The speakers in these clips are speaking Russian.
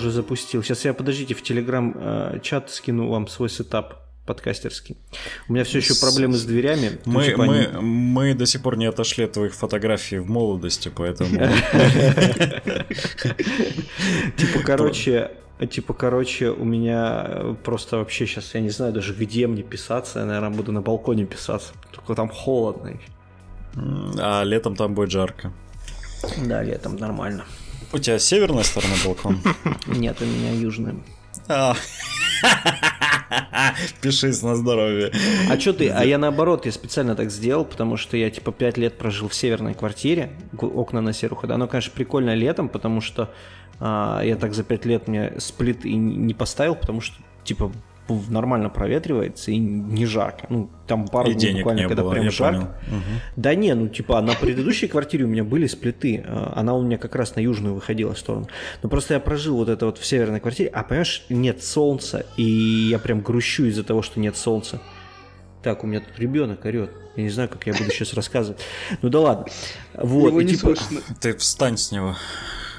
Уже, запустил. Сейчас я, подождите, в Телеграм-чат скину вам свой сетап подкастерский. У меня все еще проблемы с дверями. Мы, типа мы, они... мы до сих пор не отошли от твоих фотографий в молодости, поэтому... Типа, короче, Типа, короче, у меня просто вообще сейчас, я не знаю даже, где мне писаться. Я, наверное, буду на балконе писаться. Только там холодно. А летом там будет жарко. Да, летом нормально. У тебя северная сторона балкона? Нет, у меня южная. А. Пишись на здоровье. А что ты? А я наоборот, я специально так сделал, потому что я типа 5 лет прожил в северной квартире, окна на серых хода. Оно, конечно, прикольно летом, потому что а, я так за 5 лет мне сплит и не поставил, потому что типа нормально проветривается и не жарко. Ну, там пару и дней буквально, когда было, прям жарко. Угу. Да не, ну типа на предыдущей квартире у меня были сплиты. А, она у меня как раз на южную выходила сторону. Но просто я прожил вот это вот в северной квартире, а понимаешь, нет солнца, и я прям грущу из-за того, что нет солнца. Так, у меня тут ребенок орет. Я не знаю, как я буду сейчас рассказывать. Ну да ладно. Вот, Его и, не типа... слышно. Ты встань с него.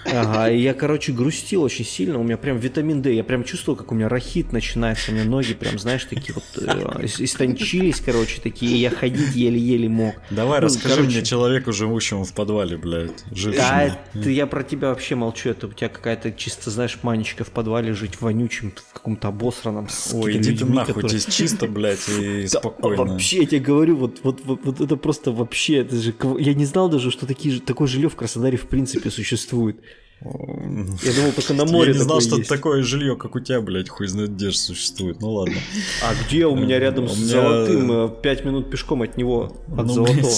Ага, и я, короче, грустил очень сильно, у меня прям витамин D, я прям чувствовал, как у меня рахит начинается, у меня ноги прям, знаешь, такие вот э, истончились, короче, такие, я ходить еле-еле мог. Давай ну, расскажи короче... мне человеку, живущему в подвале, блядь, жившему. Да, это, я про тебя вообще молчу, это у тебя какая-то чисто, знаешь, манечка в подвале жить вонючим, в каком-то обосранном. Ой, иди ты нахуй, которые... здесь чисто, блядь, и спокойно. Вообще, я тебе говорю, вот, вот, вот, вот это просто вообще, это же, я не знал даже, что такие, такое жилье в Краснодаре в принципе существует. Я думал, только на море Я не знал, что есть. такое жилье, как у тебя, блядь, хуй знает где же существует. Ну ладно. А где у меня рядом с золотым? Пять минут пешком от него, от ну, золотого.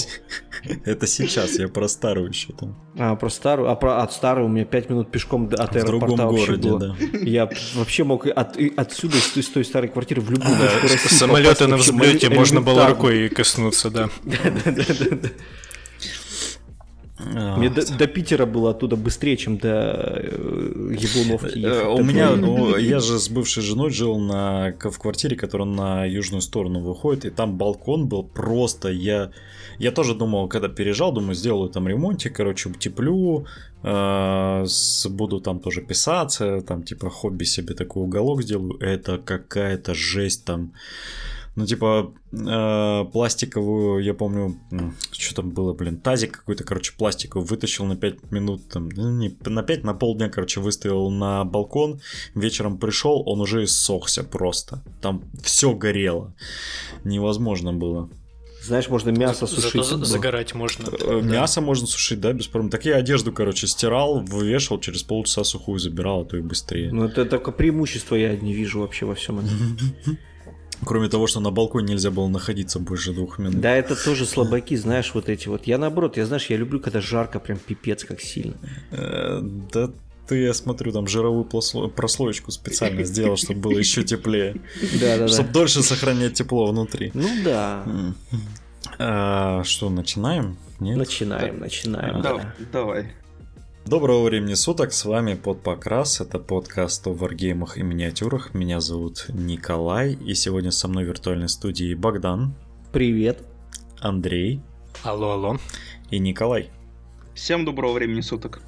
Это сейчас, я про старую еще там. А, про старую? А про от старой у меня пять минут пешком от аэропорта В другом городе, было. да. Я вообще мог от, отсюда, из той старой квартиры в любую точку Самолеты на взлете можно было рукой коснуться, да. Да-да-да. Мне до, до Питера было оттуда быстрее, чем до э, Яблуновки. Э, у меня, ну, я же с бывшей женой жил на, в квартире, которая на южную сторону выходит, и там балкон был просто, я, я тоже думал, когда переезжал, думаю, сделаю там ремонтик, короче, утеплю, э, буду там тоже писаться, там типа хобби себе такой уголок сделаю, это какая-то жесть там, ну, типа, э, пластиковую, я помню, что там было, блин, тазик какой-то, короче, пластиковый, вытащил на 5 минут, там, ну, не, на 5, на полдня, короче, выставил на балкон, вечером пришел, он уже иссохся просто. Там все горело. Невозможно было. Знаешь, можно мясо За, сушить. Зато загорать можно. Мясо да. можно сушить, да, без проблем. Так я одежду, короче, стирал, вывешивал, через полчаса сухую забирал, а то и быстрее. Ну, это только преимущество я не вижу вообще во всем этом. Кроме того, что на балконе нельзя было находиться больше двух минут. Да, это тоже слабаки, знаешь, вот эти вот. Я наоборот, я знаешь, я люблю, когда жарко, прям пипец как сильно. Э, да ты, я смотрю, там жировую прослоечку специально сделал, чтобы было еще теплее. Да, да, Чтобы дольше сохранять тепло внутри. Ну да. А, что, начинаем? Начинаем, начинаем. Давай. Доброго времени суток, с вами Под Покрас, это подкаст о варгеймах и миниатюрах. Меня зовут Николай, и сегодня со мной в виртуальной студии Богдан. Привет. Андрей. Алло, алло. И Николай. Всем доброго времени суток.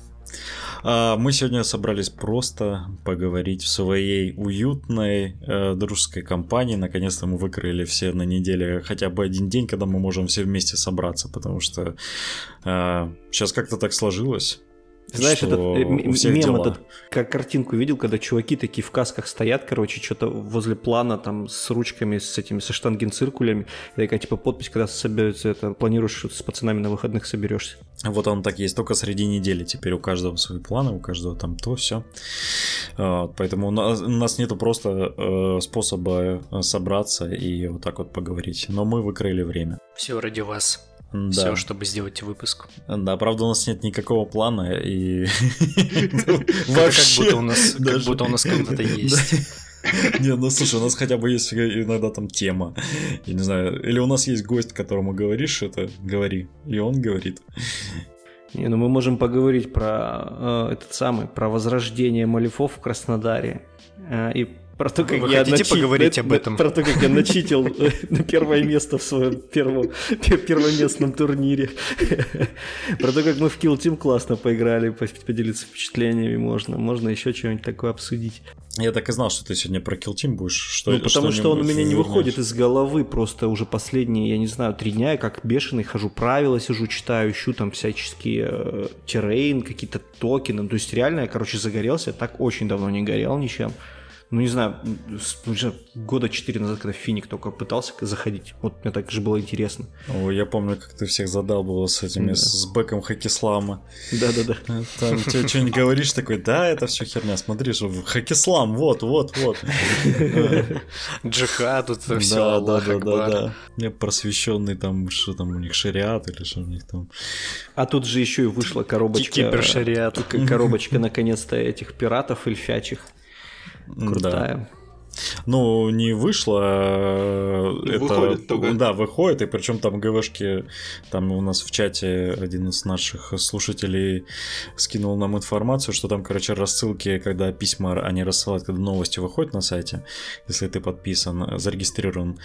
А, мы сегодня собрались просто поговорить в своей уютной э, дружеской компании. Наконец-то мы выкроили все на неделе хотя бы один день, когда мы можем все вместе собраться, потому что э, сейчас как-то так сложилось знаешь, этот э, мем дела. этот, как картинку видел, когда чуваки такие в касках стоят, короче, что-то возле плана там с ручками, с этими, со штангенциркулями, и такая типа подпись, когда соберется это, планируешь, что с пацанами на выходных соберешься. Вот он так есть, только среди недели теперь у каждого свои планы, у каждого там то, все. Поэтому у нас, у нас нету просто э, способа э, собраться и вот так вот поговорить, но мы выкрыли время. Все ради вас. Да. Все, чтобы сделать выпуск. Да, правда, у нас нет никакого плана и... Вообще. Как будто у нас, как будто у нас когда-то есть. Не, ну слушай, у нас хотя бы есть иногда там тема. Я не знаю, или у нас есть гость, которому говоришь это, говори, и он говорит. Не, ну мы можем поговорить про э, этот самый, про возрождение малифов в Краснодаре. Э, и Про то, как Вы я хотите начи... поговорить об этом? Про то, как я начитил на первое место в своем первом первоместном турнире. Про то, как мы в Kill Team классно поиграли, поделиться впечатлениями можно. Можно еще что-нибудь такое обсудить. Я так и знал, что ты сегодня про Kill Team будешь. Что, ну, потому что он у меня не выходит из головы просто уже последние, я не знаю, три дня. Я как бешеный хожу, правила сижу, читаю, ищу там всяческие э, террейн, какие-то токены. То есть реально я, короче, загорелся. Я так очень давно не горел ничем ну не знаю, уже года четыре назад, когда Финик только пытался заходить, вот мне так же было интересно. О, я помню, как ты всех задалбывал с этими, да. с бэком Хакислама. Да-да-да. Там тебе что-нибудь говоришь такой, да, это все херня, смотри, что Хакислам, вот, вот, вот. Джихад, тут все, да, да, да, да. Я просвещенный там, что там у них шариат или что у них там. А тут же еще и вышла коробочка. Кибершариат. Коробочка наконец-то этих пиратов эльфячих. Крутая. Да. Ну, не вышло. Это, выходит только. Да, выходит, и причем там ГВшки, там у нас в чате один из наших слушателей скинул нам информацию, что там, короче, рассылки, когда письма они рассылают, когда новости выходят на сайте, если ты подписан, зарегистрирован.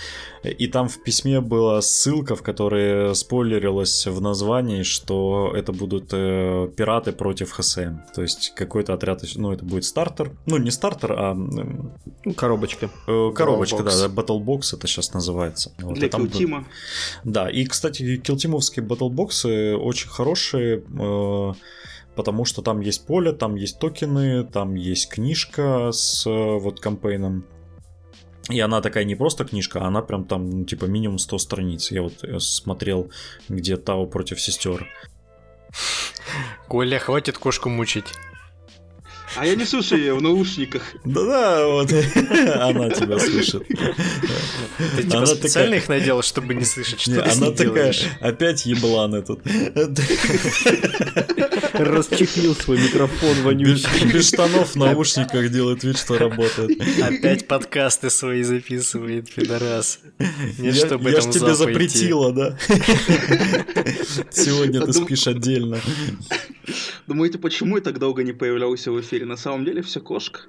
И там в письме была ссылка, в которой спойлерилось в названии, что это будут э, пираты против ХСМ. То есть какой-то отряд, ну, это будет стартер. Ну, не стартер, а... Коробка Коробочка. Э, коробочка, да, Battlebox это сейчас называется. Вот, Для килтима. Да, и, кстати, килтимовские батлбоксы очень хорошие, э, потому что там есть поле, там есть токены, там есть книжка с э, вот кампейном. И она такая не просто книжка, а она прям там, ну, типа, минимум 100 страниц. Я вот смотрел, где Тао против сестер. Коля, хватит кошку мучить. А я не слушаю ее в наушниках. Да-да, вот она тебя слышит. Ты типа специально их надел, чтобы не слышать, что ты Она такая, опять еблан этот. Расчехлил свой микрофон вонючий. Без штанов в наушниках делает вид, что работает. Опять подкасты свои записывает, пидорас. Нет, чтобы Я ж тебе запретила, да? Сегодня ты спишь отдельно. Думаете, почему я так долго не появлялся в эфире? На самом деле все кошка.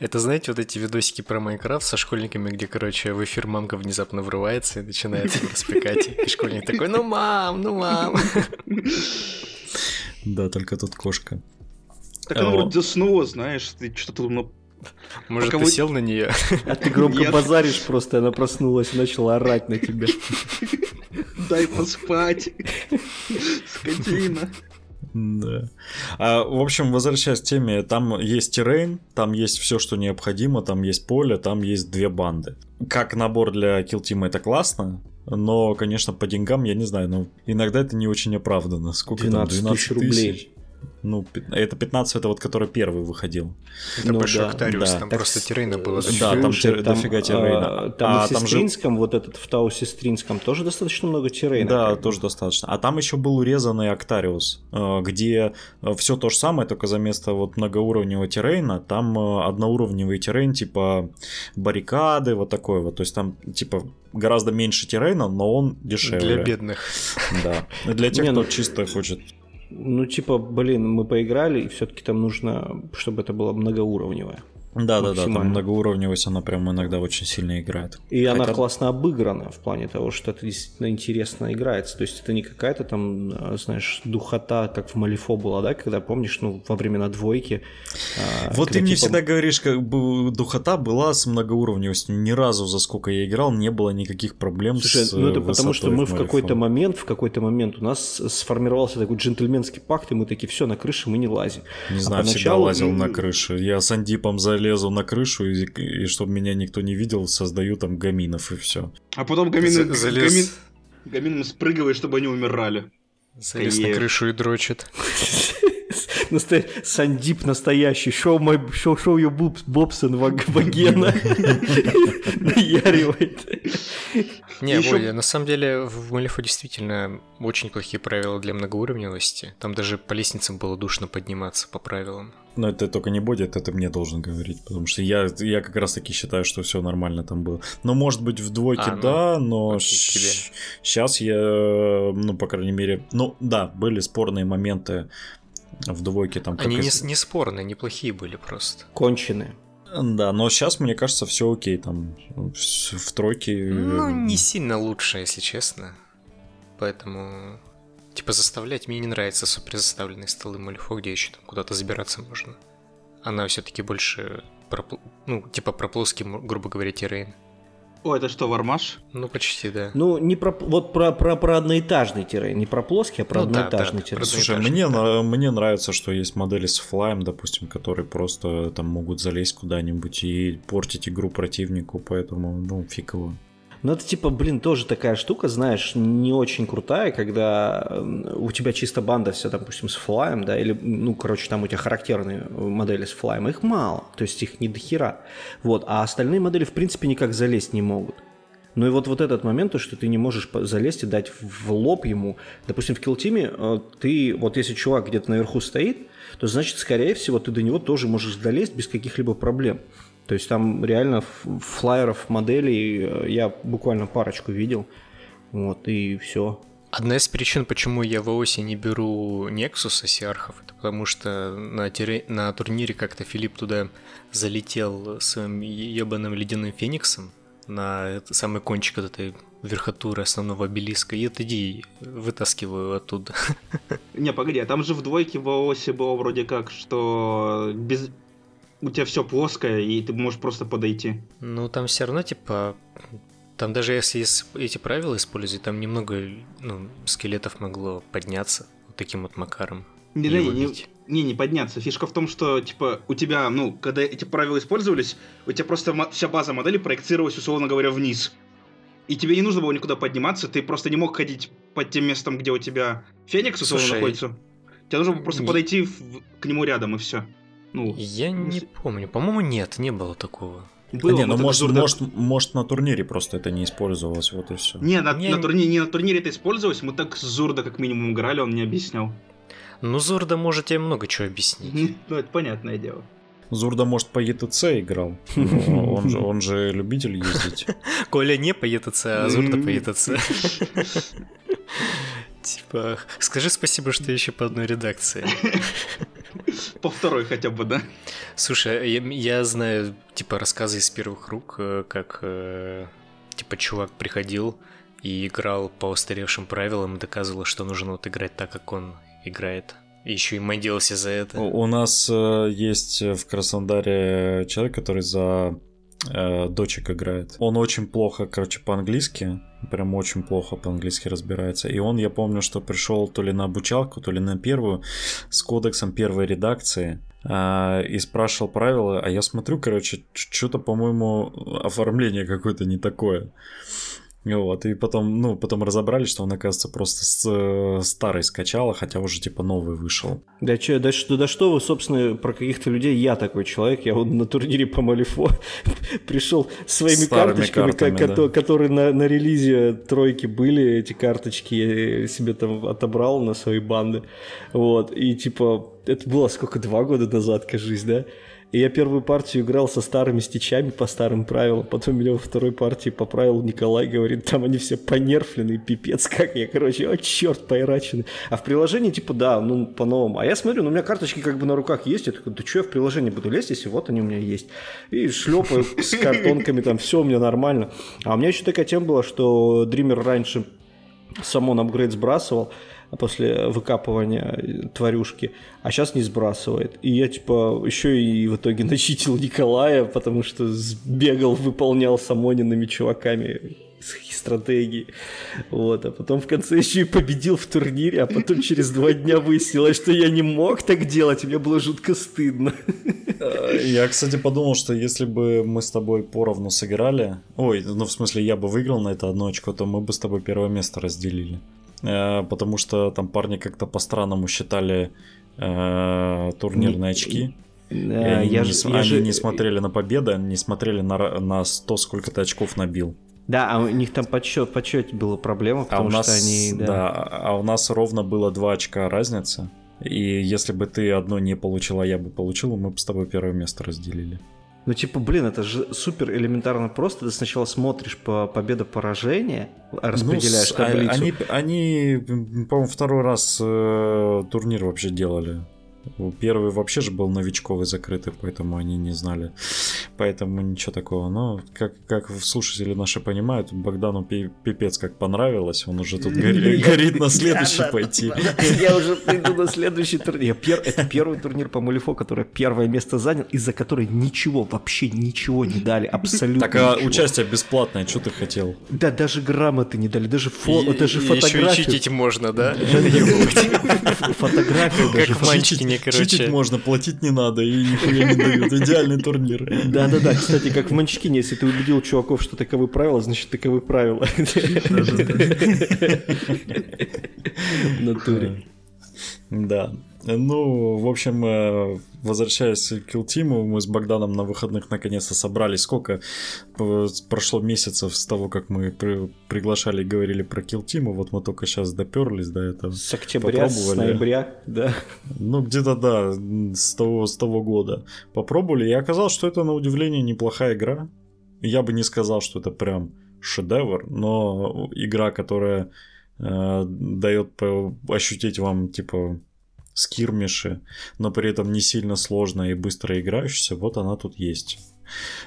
Это, знаете, вот эти видосики про Майнкрафт со школьниками, где, короче, в эфир мамка внезапно врывается и начинает распекать. И школьник такой, ну мам, ну мам. Да, только тут кошка. Так она вроде заснула, знаешь, ты что-то ну, может, Пока ты вы... сел на нее? А ты громко Нет. базаришь просто, она проснулась и начала орать на тебя. Дай поспать, скотина. Да. А, в общем, возвращаясь к теме, там есть террейн, там есть все, что необходимо, там есть поле, там есть две банды. Как набор для килтима это классно, но, конечно, по деньгам, я не знаю, но иногда это не очень оправданно. Сколько 12 там? 12 тысяч рублей. Ну, это 15, это вот который первый выходил. Это ну, по да, Шахтариус, да. там так просто террейна было Да, там, тер, там дофига террейна. А, там а, в Сестринском, же... вот этот в Тау Сестринском, тоже достаточно много террейна. Да, тоже достаточно. А там еще был урезанный Актариус, э, где э, все то же самое, только за место вот многоуровневого террейна, там э, одноуровневый террейн, типа баррикады, вот такой вот. То есть там, типа, гораздо меньше террейна, но он дешевле. Для бедных. Да. Для тех, кто ну чисто хочет ну, типа, блин, мы поиграли, и все-таки там нужно, чтобы это было многоуровневое. Да, да, да, там многоуровневость, она прям иногда очень сильно играет. И Хотя... она классно обыграна в плане того, что это действительно интересно играется. То есть это не какая-то там, а, знаешь, духота, как в Малифо была, да, когда, помнишь, ну, во времена двойки. А, вот ты мне типа... всегда говоришь, как бы духота была с многоуровневостью. Ни разу, за сколько я играл, не было никаких проблем Слушай, с ну это потому, что мы в, в какой-то момент, в какой-то момент у нас сформировался такой джентльменский пакт, и мы такие, все, на крыше мы не лазим. Не а знаю, поначалу... всегда лазил на крыше. Я с Андипом залез лезу на крышу и, и чтобы меня никто не видел, создаю там гаминов и все. А потом гамины, залез... гамин, гамином спрыгивает, чтобы они умирали. Залез на крышу и дрочит. Сандип настоящий. Шоу мой шоу шоу your boobs, Бобсон Вагена. Наяривает. Не. Боля, на самом деле в Малифо действительно очень плохие правила для многоуровневости. Там даже по лестницам было душно подниматься по правилам. Но это только не будет, это мне должен говорить, потому что я, я как раз таки считаю, что все нормально там было. Но может быть в двойке а, ну, да, но сейчас я, ну, по крайней мере, ну да, были спорные моменты в двойке там. Они не, не спорные, неплохие были просто. Конченые. Да, но сейчас, мне кажется, все окей, там в тройке... Ну, не сильно лучше, если честно. Поэтому, типа, заставлять мне не нравятся супер заставленные столы Малифо, где еще там куда-то забираться можно. Она все-таки больше, про, ну, типа, про плоский, грубо говоря, террейн. О, это что, вармаш? Ну, почти, да. Ну, не про, вот про, про, про одноэтажный террейн, не про плоский, а про ну, одноэтажный да, да. Слушай, мне, на, мне нравится, что есть модели с флаем, допустим, которые просто там могут залезть куда-нибудь и портить игру противнику, поэтому, ну, фиг его. Ну, это типа, блин, тоже такая штука, знаешь, не очень крутая, когда у тебя чисто банда вся, допустим, с флаем, да, или, ну, короче, там у тебя характерные модели с флаем, их мало, то есть их не до хера. Вот, а остальные модели, в принципе, никак залезть не могут. Ну и вот, вот этот момент, то, что ты не можешь залезть и дать в лоб ему. Допустим, в килтиме э, ты, вот если чувак где-то наверху стоит, то значит, скорее всего, ты до него тоже можешь залезть без каких-либо проблем. То есть там реально флайеров, моделей э, я буквально парочку видел. Вот, и все. Одна из причин, почему я в ОСе не беру Nexus Сиархов, это потому что на, тире... на турнире как-то Филипп туда залетел своим ебаным ледяным фениксом на самый кончик этой верхотуры основного обелиска, и это иди вытаскиваю оттуда. Не, погоди, а там же в двойке в ОСе было вроде как, что без у тебя все плоское, и ты можешь просто подойти. Ну, там все равно, типа, там даже если эти правила использовать, там немного ну, скелетов могло подняться вот таким вот макаром. Не, не, не, не, не подняться. Фишка в том, что, типа, у тебя, ну, когда эти правила использовались, у тебя просто вся база модели проектировалась, условно говоря, вниз. И тебе не нужно было никуда подниматься, ты просто не мог ходить под тем местом, где у тебя Феникс, условно, Слушай, находится. Тебе нужно было просто не... подойти в, к нему рядом, и все. Ну, я не помню. По-моему, нет, не было такого. Было, не, ну может, Зурда... может, может на турнире просто это не использовалось, вот и все. Не, на, не... на, турнире, не на турнире это использовалось, мы так с Зурда как минимум играли, он не объяснял. Ну, Зурда может тебе много чего объяснить. Ну, это понятное дело. Зурда, может, по ЕТЦ играл. Он же, он же любитель ездить. Коля не по ЕТЦ, а Зурда по ЕТЦ. Типа, скажи спасибо, что еще по одной редакции. По второй хотя бы, да? Слушай, я, я знаю, типа, рассказы из первых рук, э, как, э, типа, чувак приходил и играл по устаревшим правилам и доказывал, что нужно вот играть так, как он играет. И еще и модился за это. У, у нас э, есть в Краснодаре человек, который за э, дочек играет. Он очень плохо, короче, по-английски, прям очень плохо по-английски разбирается. И он, я помню, что пришел то ли на обучалку, то ли на первую с кодексом первой редакции э, и спрашивал правила, а я смотрю, короче, что-то, по-моему, оформление какое-то не такое. Вот, и потом, ну, потом разобрали, что он, оказывается, просто с, э, старый скачал, хотя уже, типа, новый вышел. Да, че, да, что, да что вы, собственно, про каких-то людей, я такой человек, я вот на турнире по Малифо пришел своими карточками, картами, ко- да. которые на, на релизе тройки были, эти карточки я себе там отобрал на свои банды, вот, и, типа, это было сколько, два года назад, кажись, да? И я первую партию играл со старыми стичами по старым правилам, потом меня во второй партии поправил Николай, говорит, там они все понерфленные, пипец, как я, короче, о, черт, поирачены. А в приложении, типа, да, ну, по-новому. А я смотрю, ну, у меня карточки как бы на руках есть, я такой, да что я в приложении буду лезть, если вот они у меня есть. И шлепаю с картонками, там, все у меня нормально. А у меня еще такая тема была, что Дример раньше самон апгрейд сбрасывал, после выкапывания тварюшки, а сейчас не сбрасывает. И я, типа, еще и в итоге начитил Николая, потому что бегал, выполнял самонинами чуваками стратегии. Вот, а потом в конце еще и победил в турнире, а потом через два дня выяснилось, что я не мог так делать, мне было жутко стыдно. Я, кстати, подумал, что если бы мы с тобой поровну сыграли, ой, ну в смысле я бы выиграл на это одно очко, то мы бы с тобой первое место разделили. Э, потому что там парни как-то по-странному считали э, турнирные очки. Да, они, я не, же, они же... не смотрели на победы, они не смотрели на, на 100, сколько ты очков набил. Да, а у них там подсчет, подсчете была проблема, потому а у нас, что они... Да. да, а у нас ровно было 2 очка разницы. И если бы ты одно не получил, а я бы получил, мы бы с тобой первое место разделили. Ну, типа, блин, это же супер элементарно просто. Ты сначала смотришь по победа-поражение, распределяешь ну, таблицу. Они, они по-моему, второй раз э, турнир вообще делали. Первый вообще же был новичковый закрытый, поэтому они не знали. Поэтому ничего такого. Но, как, как слушатели наши понимают, Богдану пипец как понравилось. Он уже тут горит на следующий пойти. Я уже приду на следующий турнир. Это первый турнир по Мулифо, который первое место занял, из-за которой ничего, вообще ничего не дали. Абсолютно Так а участие бесплатное, что ты хотел? Да, даже грамоты не дали, даже фотографии. Еще читить можно, да? Фотографию даже. Как мальчики, короче. Читить можно, платить не надо, и нихуя не дают. Идеальный турнир. Да-да-да, кстати, как в Манчкине, если ты убедил чуваков, что таковы правила, значит таковы правила. В натуре. Да. Ну, в общем, э, возвращаясь к Килтиму, мы с Богданом на выходных наконец-то собрались. Сколько прошло месяцев с того, как мы при приглашали и говорили про Килтиму, вот мы только сейчас доперлись до этого. С октября, с ноября, да. Ну, где-то, да, с того, с того года. Попробовали, и оказалось, что это, на удивление, неплохая игра. Я бы не сказал, что это прям шедевр, но игра, которая э, дает ощутить вам, типа, скирмиши, но при этом не сильно сложная и быстро играющаяся, вот она тут есть.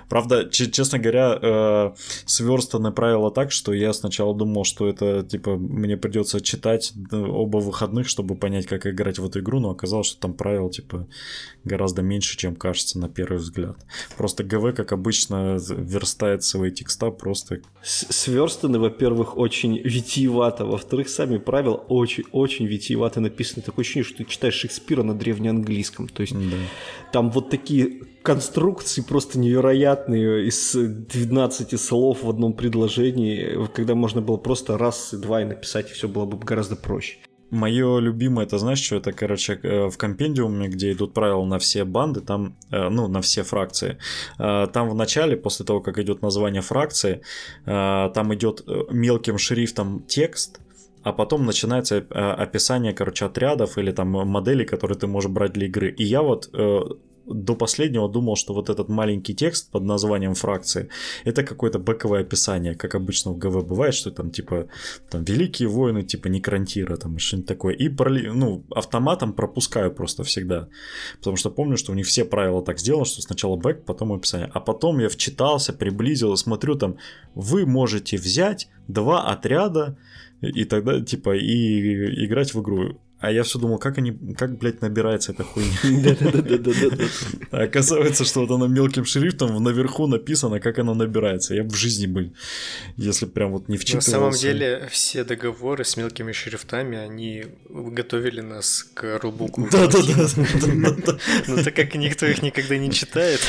Правда, честно говоря, э, сверстаны правила так, что я сначала думал, что это, типа, мне придется читать оба выходных, чтобы понять, как играть в эту игру, но оказалось, что там правил, типа, гораздо меньше, чем кажется на первый взгляд. Просто ГВ, как обычно, верстает свои текста просто... Сверстаны, во-первых, очень витиевато, во-вторых, сами правила очень-очень витиевато написаны. Такое ощущение, что ты читаешь Шекспира на древнеанглийском. То есть да. там вот такие конструкции просто невероятные из 12 слов в одном предложении, когда можно было просто раз и два и написать, и все было бы гораздо проще. Мое любимое, это знаешь, что это, короче, э, в компендиуме, где идут правила на все банды, там, э, ну, на все фракции. Э, там в начале, после того, как идет название фракции, там идет мелким шрифтом текст, а потом начинается описание, короче, отрядов или там моделей, которые ты можешь брать для игры. И я вот до последнего думал, что вот этот маленький текст под названием фракции это какое-то бэковое описание, как обычно в ГВ бывает, что там типа там великие воины типа Некрантира, там что-нибудь такое. И ну, автоматом пропускаю просто всегда. Потому что помню, что у них все правила так сделаны, что сначала бэк, потом описание. А потом я вчитался, приблизил, смотрю там, вы можете взять два отряда и тогда типа и играть в игру. А я все думал, как они, как, блядь, набирается эта хуйня. Да-да-да-да-да. А оказывается, что вот оно мелким шрифтом наверху написано, как оно набирается. Я в жизни бы, если прям вот не вчитывался. На самом деле, все договоры с мелкими шрифтами, они готовили нас к рулбуку. Да-да-да. Но так как никто их никогда не читает,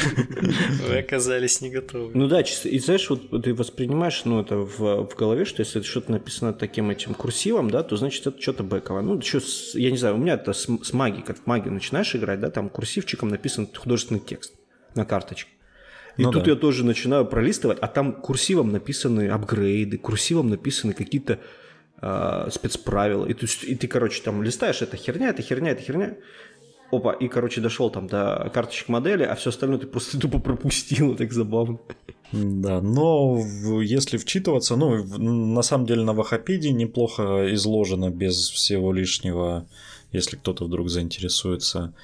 вы оказались не готовы. Ну да. И знаешь, вот ты воспринимаешь, ну, это в, голове, что если что-то написано таким этим курсивом, да, то значит это что-то бэковое. Ну, что я не знаю, у меня это с, с магией, как в магию начинаешь играть, да, там курсивчиком написан художественный текст на карточке. И ну тут да. я тоже начинаю пролистывать, а там курсивом написаны апгрейды, курсивом написаны какие-то э, спецправила. И, ты, и ты, короче, там листаешь, это херня, это херня, это херня. Опа, и, короче, дошел там до карточек модели, а все остальное ты просто тупо пропустил, так забавно. Да, но если вчитываться, ну, на самом деле на Вахапеде неплохо изложено без всего лишнего, если кто-то вдруг заинтересуется.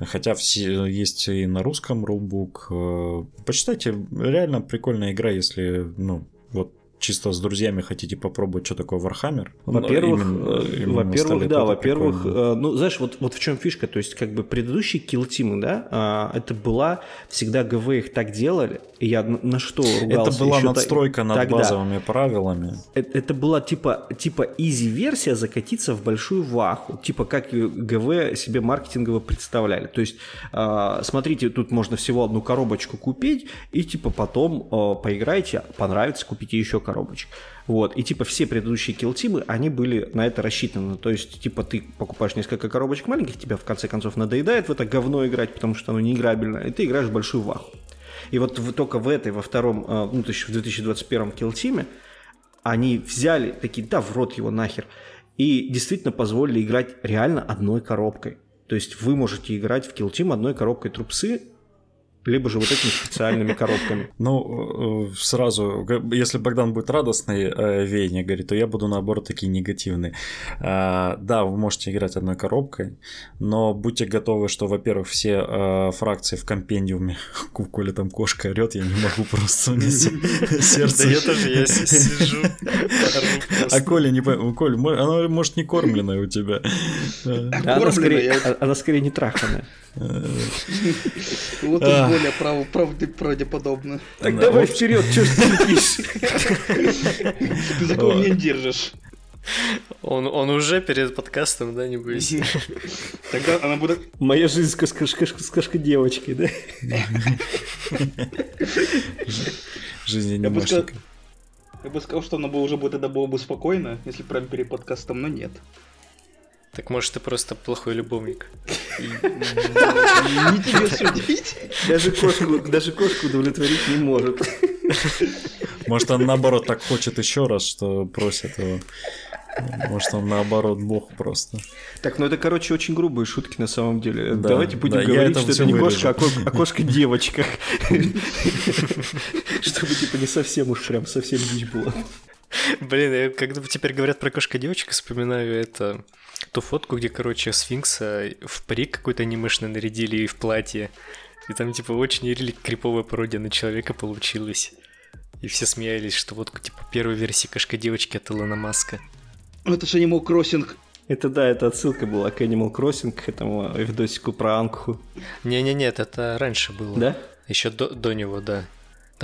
Хотя все есть и на русском рулбук. Э, почитайте, реально прикольная игра, если, ну, вот чисто с друзьями хотите попробовать, что такое Warhammer? Во-первых, э, во-первых, да, во-первых, э, ну, знаешь, вот, вот в чем фишка, то есть, как бы предыдущие килтимы, да, а, это была, всегда ГВ их так делали, и я на что ругался. Это была надстройка над тогда. базовыми правилами. Это, это была типа, типа изи-версия закатиться в большую ваху, типа как ГВ себе маркетингово представляли. То есть, э, смотрите, тут можно всего одну коробочку купить, и типа потом э, поиграйте, понравится, купите еще коробочек. Вот, и типа все предыдущие килтимы, они были на это рассчитаны. То есть, типа, ты покупаешь несколько коробочек маленьких, тебя в конце концов надоедает в это говно играть, потому что оно не играбельно, и ты играешь в большую ваху. И вот только в этой, во втором, э, ну, в 2021 килтиме, они взяли такие, да, в рот его нахер, и действительно позволили играть реально одной коробкой. То есть вы можете играть в килтим одной коробкой трупсы, либо же вот этими специальными коробками. Ну, э, сразу, если Богдан будет радостный э, веяние, говорит, то я буду наоборот такие негативные. А, да, вы можете играть одной коробкой, но будьте готовы, что, во-первых, все э, фракции в компендиуме, Коля там кошка орет, я не могу просто, у сердце... Да я тоже, я сижу. А Коля не Коля, она может не кормленная у тебя. Она скорее не траханная. Вот более правдеподобно. Так давай вперед, что ты Ты за кого меня держишь? Он, он уже перед подкастом, да, не бойся. Тогда она будет... Моя жизнь с, кошка девочкой, да? Жизнь анимешника. Я бы сказал, что она бы уже бы тогда было бы спокойно, если прям перед подкастом, но нет. Так может ты просто плохой любовник. Не тебе судить. Даже кошку, даже кошку удовлетворить не может. Может, он наоборот так хочет еще раз, что просит его. Может, он наоборот бог просто. Так, ну это, короче, очень грубые шутки на самом деле. Да, Давайте будем да, говорить, что это не кошка, а, а кошка-девочка. Чтобы, типа, не совсем уж прям совсем дичь было. Блин, когда теперь говорят про кошка-девочка, вспоминаю это ту фотку, где, короче, сфинкса в парик какой-то анимешный нарядили и в платье. И там, типа, очень рели криповая пародия на человека получилась. И все смеялись, что вот, типа, первая версия кошка-девочки от Илона Маска. Это же Animal Crossing. Это да, это отсылка была к Animal Crossing, к этому видосику про Анку. Не-не-не, это раньше было. Да? Еще до, до него, да.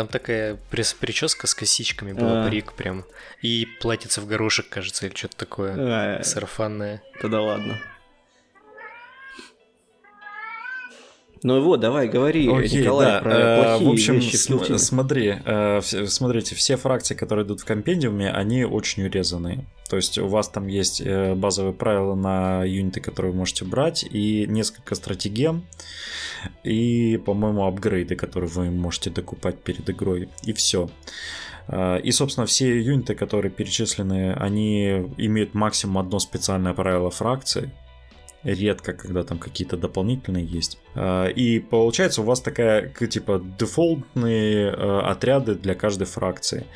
Там такая прическа с косичками была, а. парик прям. И платьице в горошек, кажется, или что-то такое. А, сарафанное. Тогда ладно. Ну вот, давай, говори, Окей, Николай, да. про э, плохие В общем, вещи см- смотри, э, смотрите, все фракции, которые идут в компендиуме, они очень урезанные. То есть у вас там есть э, базовые правила на юниты, которые вы можете брать, и несколько стратегем, и, по-моему, апгрейды, которые вы можете докупать перед игрой, и все. И, собственно, все юниты, которые перечислены, они имеют максимум одно специальное правило фракции, редко, когда там какие-то дополнительные есть. А, и получается у вас такая, типа, дефолтные э, отряды для каждой фракции.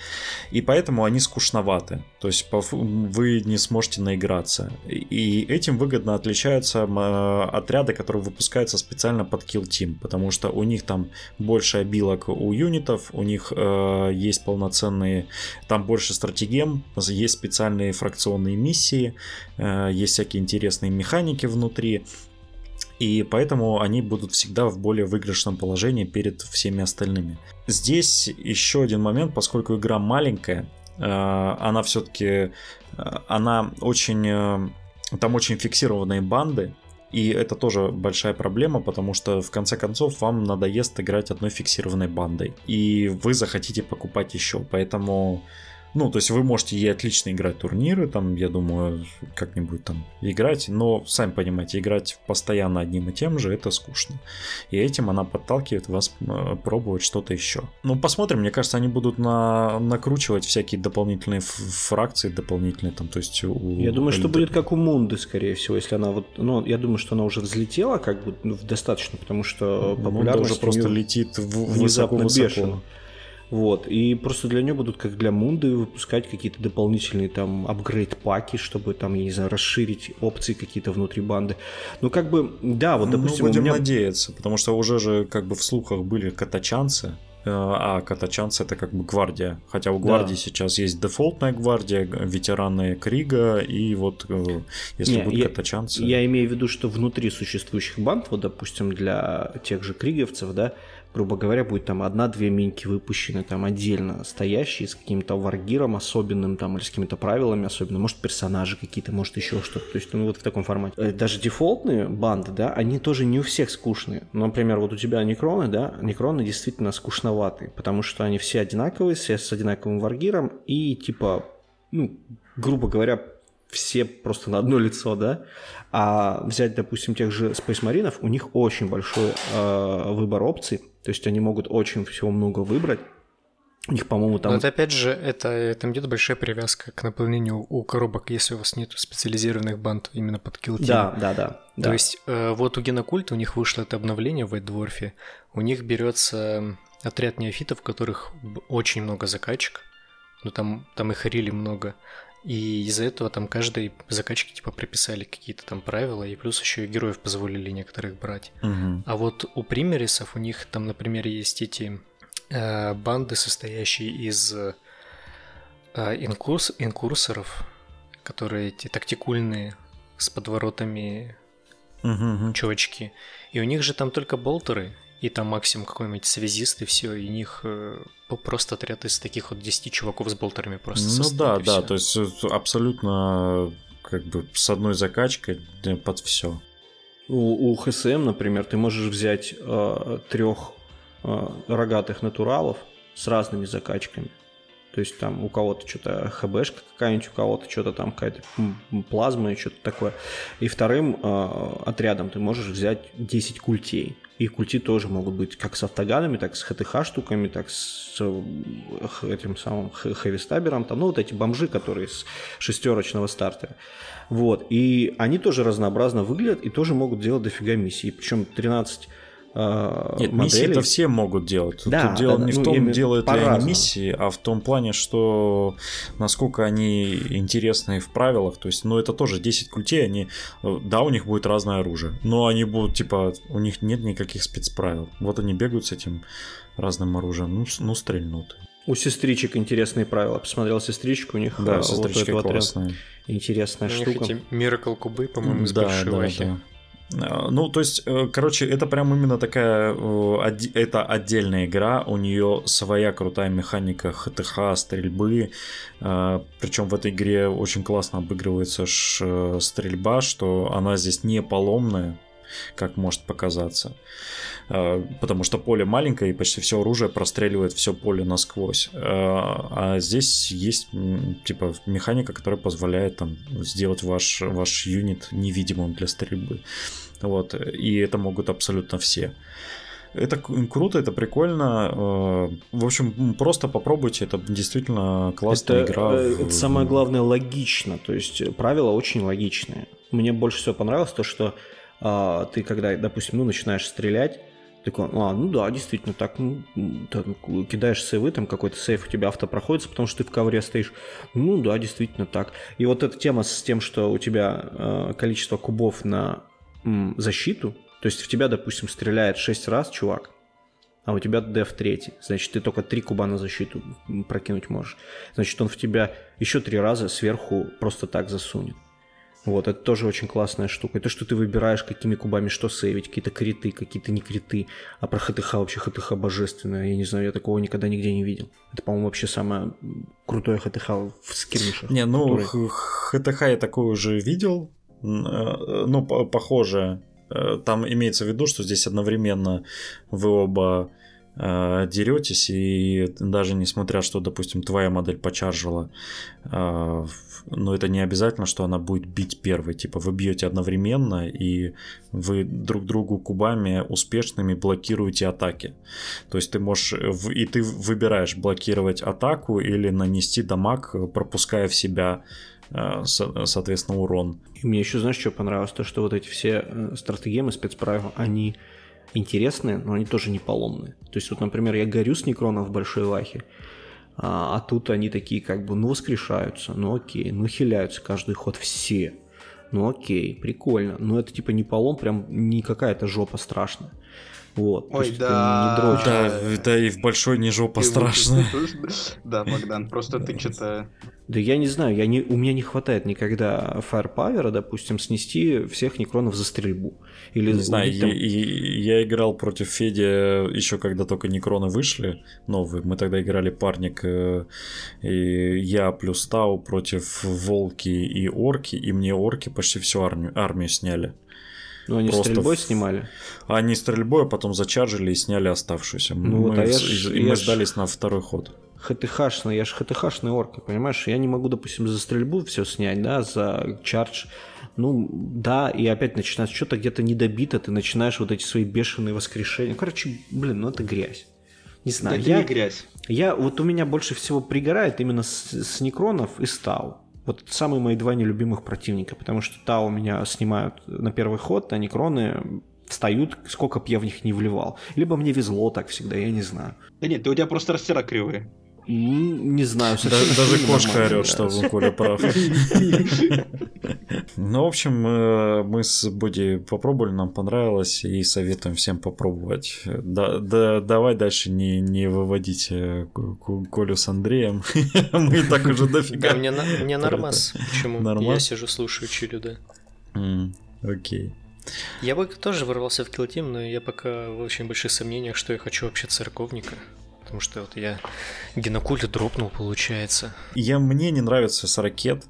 И поэтому они скучноваты. То есть вы не сможете наиграться. И этим выгодно отличаются отряды, которые выпускаются специально под Kill Team. Потому что у них там больше обилок у юнитов, у них есть полноценные, там больше стратегем, есть специальные фракционные миссии, есть всякие интересные механики внутри. И поэтому они будут всегда в более выигрышном положении перед всеми остальными. Здесь еще один момент, поскольку игра маленькая, э, она все-таки, э, она очень, э, там очень фиксированные банды, и это тоже большая проблема, потому что в конце концов вам надоест играть одной фиксированной бандой. И вы захотите покупать еще. Поэтому ну, то есть вы можете ей отлично играть турниры, там, я думаю, как-нибудь там играть, но, сами понимаете, играть постоянно одним и тем же, это скучно. И этим она подталкивает вас пробовать что-то еще. Ну, посмотрим, мне кажется, они будут на... накручивать всякие дополнительные фракции, дополнительные там, то есть у... Я думаю, что будет как у Мунды, скорее всего, если она вот, ну, я думаю, что она уже взлетела как бы ну, достаточно, потому что популярность Мунда уже просто летит в... внезапно высоко, бешено. Вот. И просто для нее будут, как для Мунды, выпускать какие-то дополнительные там апгрейд-паки, чтобы там, я не знаю, расширить опции какие-то внутри банды. Ну, как бы, да, вот, ну, допустим, ну, будем меня... надеяться, потому что уже же как бы в слухах были катачанцы, э, а катачанцы это как бы гвардия. Хотя у гвардии да. сейчас есть дефолтная гвардия, ветераны Крига, и вот э, если Не, будут я, катачанцы... Я имею в виду, что внутри существующих банд, вот, допустим, для тех же криговцев, да, грубо говоря, будет там одна-две миньки выпущены там отдельно стоящие с каким-то варгиром особенным там или с какими-то правилами особенными, может персонажи какие-то, может еще что-то, то есть ну вот в таком формате. Э, даже дефолтные банды, да, они тоже не у всех скучные. Ну, например, вот у тебя некроны, да, некроны действительно скучноватые, потому что они все одинаковые, все с одинаковым варгиром и типа, ну, грубо говоря, все просто на одно лицо, да, а взять, допустим, тех же Space Marines, у них очень большой э, выбор опций, то есть они могут очень всего много выбрать. У них, по-моему, там... Но это опять же, это, там идет большая привязка к наполнению у коробок, если у вас нет специализированных банд именно под килтим. Да, да, да. То да. есть э, вот у Генокульта у них вышло это обновление в Dwarf, у них берется отряд неофитов, в которых очень много закачек, ну там, там их рили много, и из-за этого там каждой закачке типа приписали какие-то там правила, и плюс еще и героев позволили некоторых брать. Мгм. А вот у примерисов у них там, например, есть эти э, банды, состоящие из э, инкурс, инкурсоров, которые эти тактикульные с подворотами мгм. чувачки. И у них же там только болтеры, и там максимум какой-нибудь связист, и все, и у них э, просто отряд из таких вот 10 чуваков с болтерами просто Ну да, да, то есть э, абсолютно как бы с одной закачкой э, под все. У, у ХСМ, например, ты можешь взять трех рогатых натуралов с разными закачками. То есть там у кого-то что-то ХБшка какая-нибудь, у кого-то что-то там какая-то плазма и что-то такое. И вторым э, отрядом ты можешь взять 10 культей. И культи тоже могут быть как с автоганами, так с ХТХ штуками, так с э, этим самым хэви-стабером. Там, ну, вот эти бомжи, которые с шестерочного стартера. Вот. И они тоже разнообразно выглядят и тоже могут делать дофига миссий. Причем 13 э, Нет, моделей. миссии-то все могут делать. Да, Тут дело да, не да, в ну, том, делают ли они миссии, а в том плане, что насколько они интересны в правилах. То есть, ну, это тоже 10 культей, они, э, да, у них будет разное оружие, но они будут, типа, у них нет никаких спецправил. Вот они бегают с этим разным оружием, ну, ну стрельнут. У сестричек интересные правила. Посмотрел сестричку, у них Да, а, вот сестрички вот классные. интересная У них штука. эти Miracle кубы, по-моему, из Да, да, да. А, Ну, то есть, э, короче, это прям именно такая, э, это отдельная игра, у нее своя крутая механика ХТХ, стрельбы, причем в этой игре очень классно обыгрывается э, стрельба, что она здесь не поломная, как может показаться, Э, потому что поле маленькое и почти все оружие простреливает все поле насквозь. Э, А здесь есть типа механика, которая позволяет там сделать ваш ваш юнит невидимым для стрельбы. Вот и это могут абсолютно все. Это круто, это прикольно. Э, В общем, просто попробуйте, это действительно классная это, игра. э, это самое главное логично. То есть э, правила очень логичные. Мне больше всего понравилось то, что а, ты когда, допустим, ну, начинаешь стрелять, такой, а, ну да, действительно, так, ну, там, кидаешь сейвы, там какой-то сейв у тебя авто проходится, потому что ты в ковре стоишь. Ну да, действительно так. И вот эта тема с тем, что у тебя э, количество кубов на м, защиту, то есть в тебя, допустим, стреляет 6 раз чувак, а у тебя деф третий. Значит, ты только 3 куба на защиту прокинуть можешь. Значит, он в тебя еще три раза сверху просто так засунет. Вот, это тоже очень классная штука. И то, что ты выбираешь, какими кубами что сейвить, какие-то криты, какие-то не криты. А про ХТХ вообще ХТХ божественное. Я не знаю, я такого никогда нигде не видел. Это, по-моему, вообще самое крутое ХТХ в скирмишах. Не, ну х- ХТХ я такое уже видел, э, ну, по- похоже. Э, Там имеется в виду, что здесь одновременно вы оба э, деретесь, и даже несмотря, что, допустим, твоя модель почаржила, в- но это не обязательно, что она будет бить первой. Типа вы бьете одновременно, и вы друг другу кубами успешными блокируете атаки. То есть ты можешь, и ты выбираешь блокировать атаку или нанести дамаг, пропуская в себя, э, со- соответственно, урон. И мне еще, знаешь, что понравилось? То, что вот эти все э, стратегемы, спецправила, они интересные, но они тоже не поломные. То есть, вот, например, я горю с Некрона в Большой Вахе, а, а тут они такие как бы, ну, воскрешаются, ну, окей, ну, хиляются каждый ход все. Ну, окей, прикольно. Но это типа не полом, прям не какая-то жопа страшная. Вот. Ой, есть да. не дрочь. Да, да и в большой не жопа Ты страшно. Да, Богдан, просто ты что-то... Да я не знаю, я не, у меня не хватает никогда фаерпавера, допустим, снести всех некронов за стрельбу. Или Не знаю, там- я, и- я играл против Феди еще когда только Некроны вышли новые. Мы тогда играли парник, э, и я плюс Тау против Волки и Орки, и мне Орки почти всю армию, армию сняли. Ну, они просто стрельбой снимали. А они стрельбой, а потом зачаржили и сняли оставшуюся. Ну мы, вот, а я ж- и я мы ж- сдались на второй ход. ХТХшный, я же ХТХшный орк, понимаешь? Я не могу, допустим, за стрельбу все снять, да, за чардж. Ну, да, и опять начинается что-то где-то недобито, ты начинаешь вот эти свои бешеные воскрешения. Короче, блин, ну это грязь. Не знаю, это я, не грязь. я вот у меня больше всего пригорает именно с, с Некронов и Стау. Вот самые мои два нелюбимых противника, потому что Тау меня снимают на первый ход, а Некроны встают, сколько б я в них не вливал. Либо мне везло так всегда, я не знаю. Да нет, ты у тебя просто растера кривые. Не знаю. Даже кошка орет, что. Коля прав. Ну, в общем, э, мы с Боди попробовали, нам понравилось, и советуем всем попробовать. Да, да- давай дальше не, не выводить э, Колю с Андреем. Мы так уже дофига. Да, мне, мне нормас. Почему? Нормас? Я сижу, слушаю Чилю, да. Окей. Я бы тоже ворвался в килтим, но я пока в очень больших сомнениях, что я хочу вообще церковника. Потому что вот я генокульт дропнул, получается. Я, мне не нравится с ракет.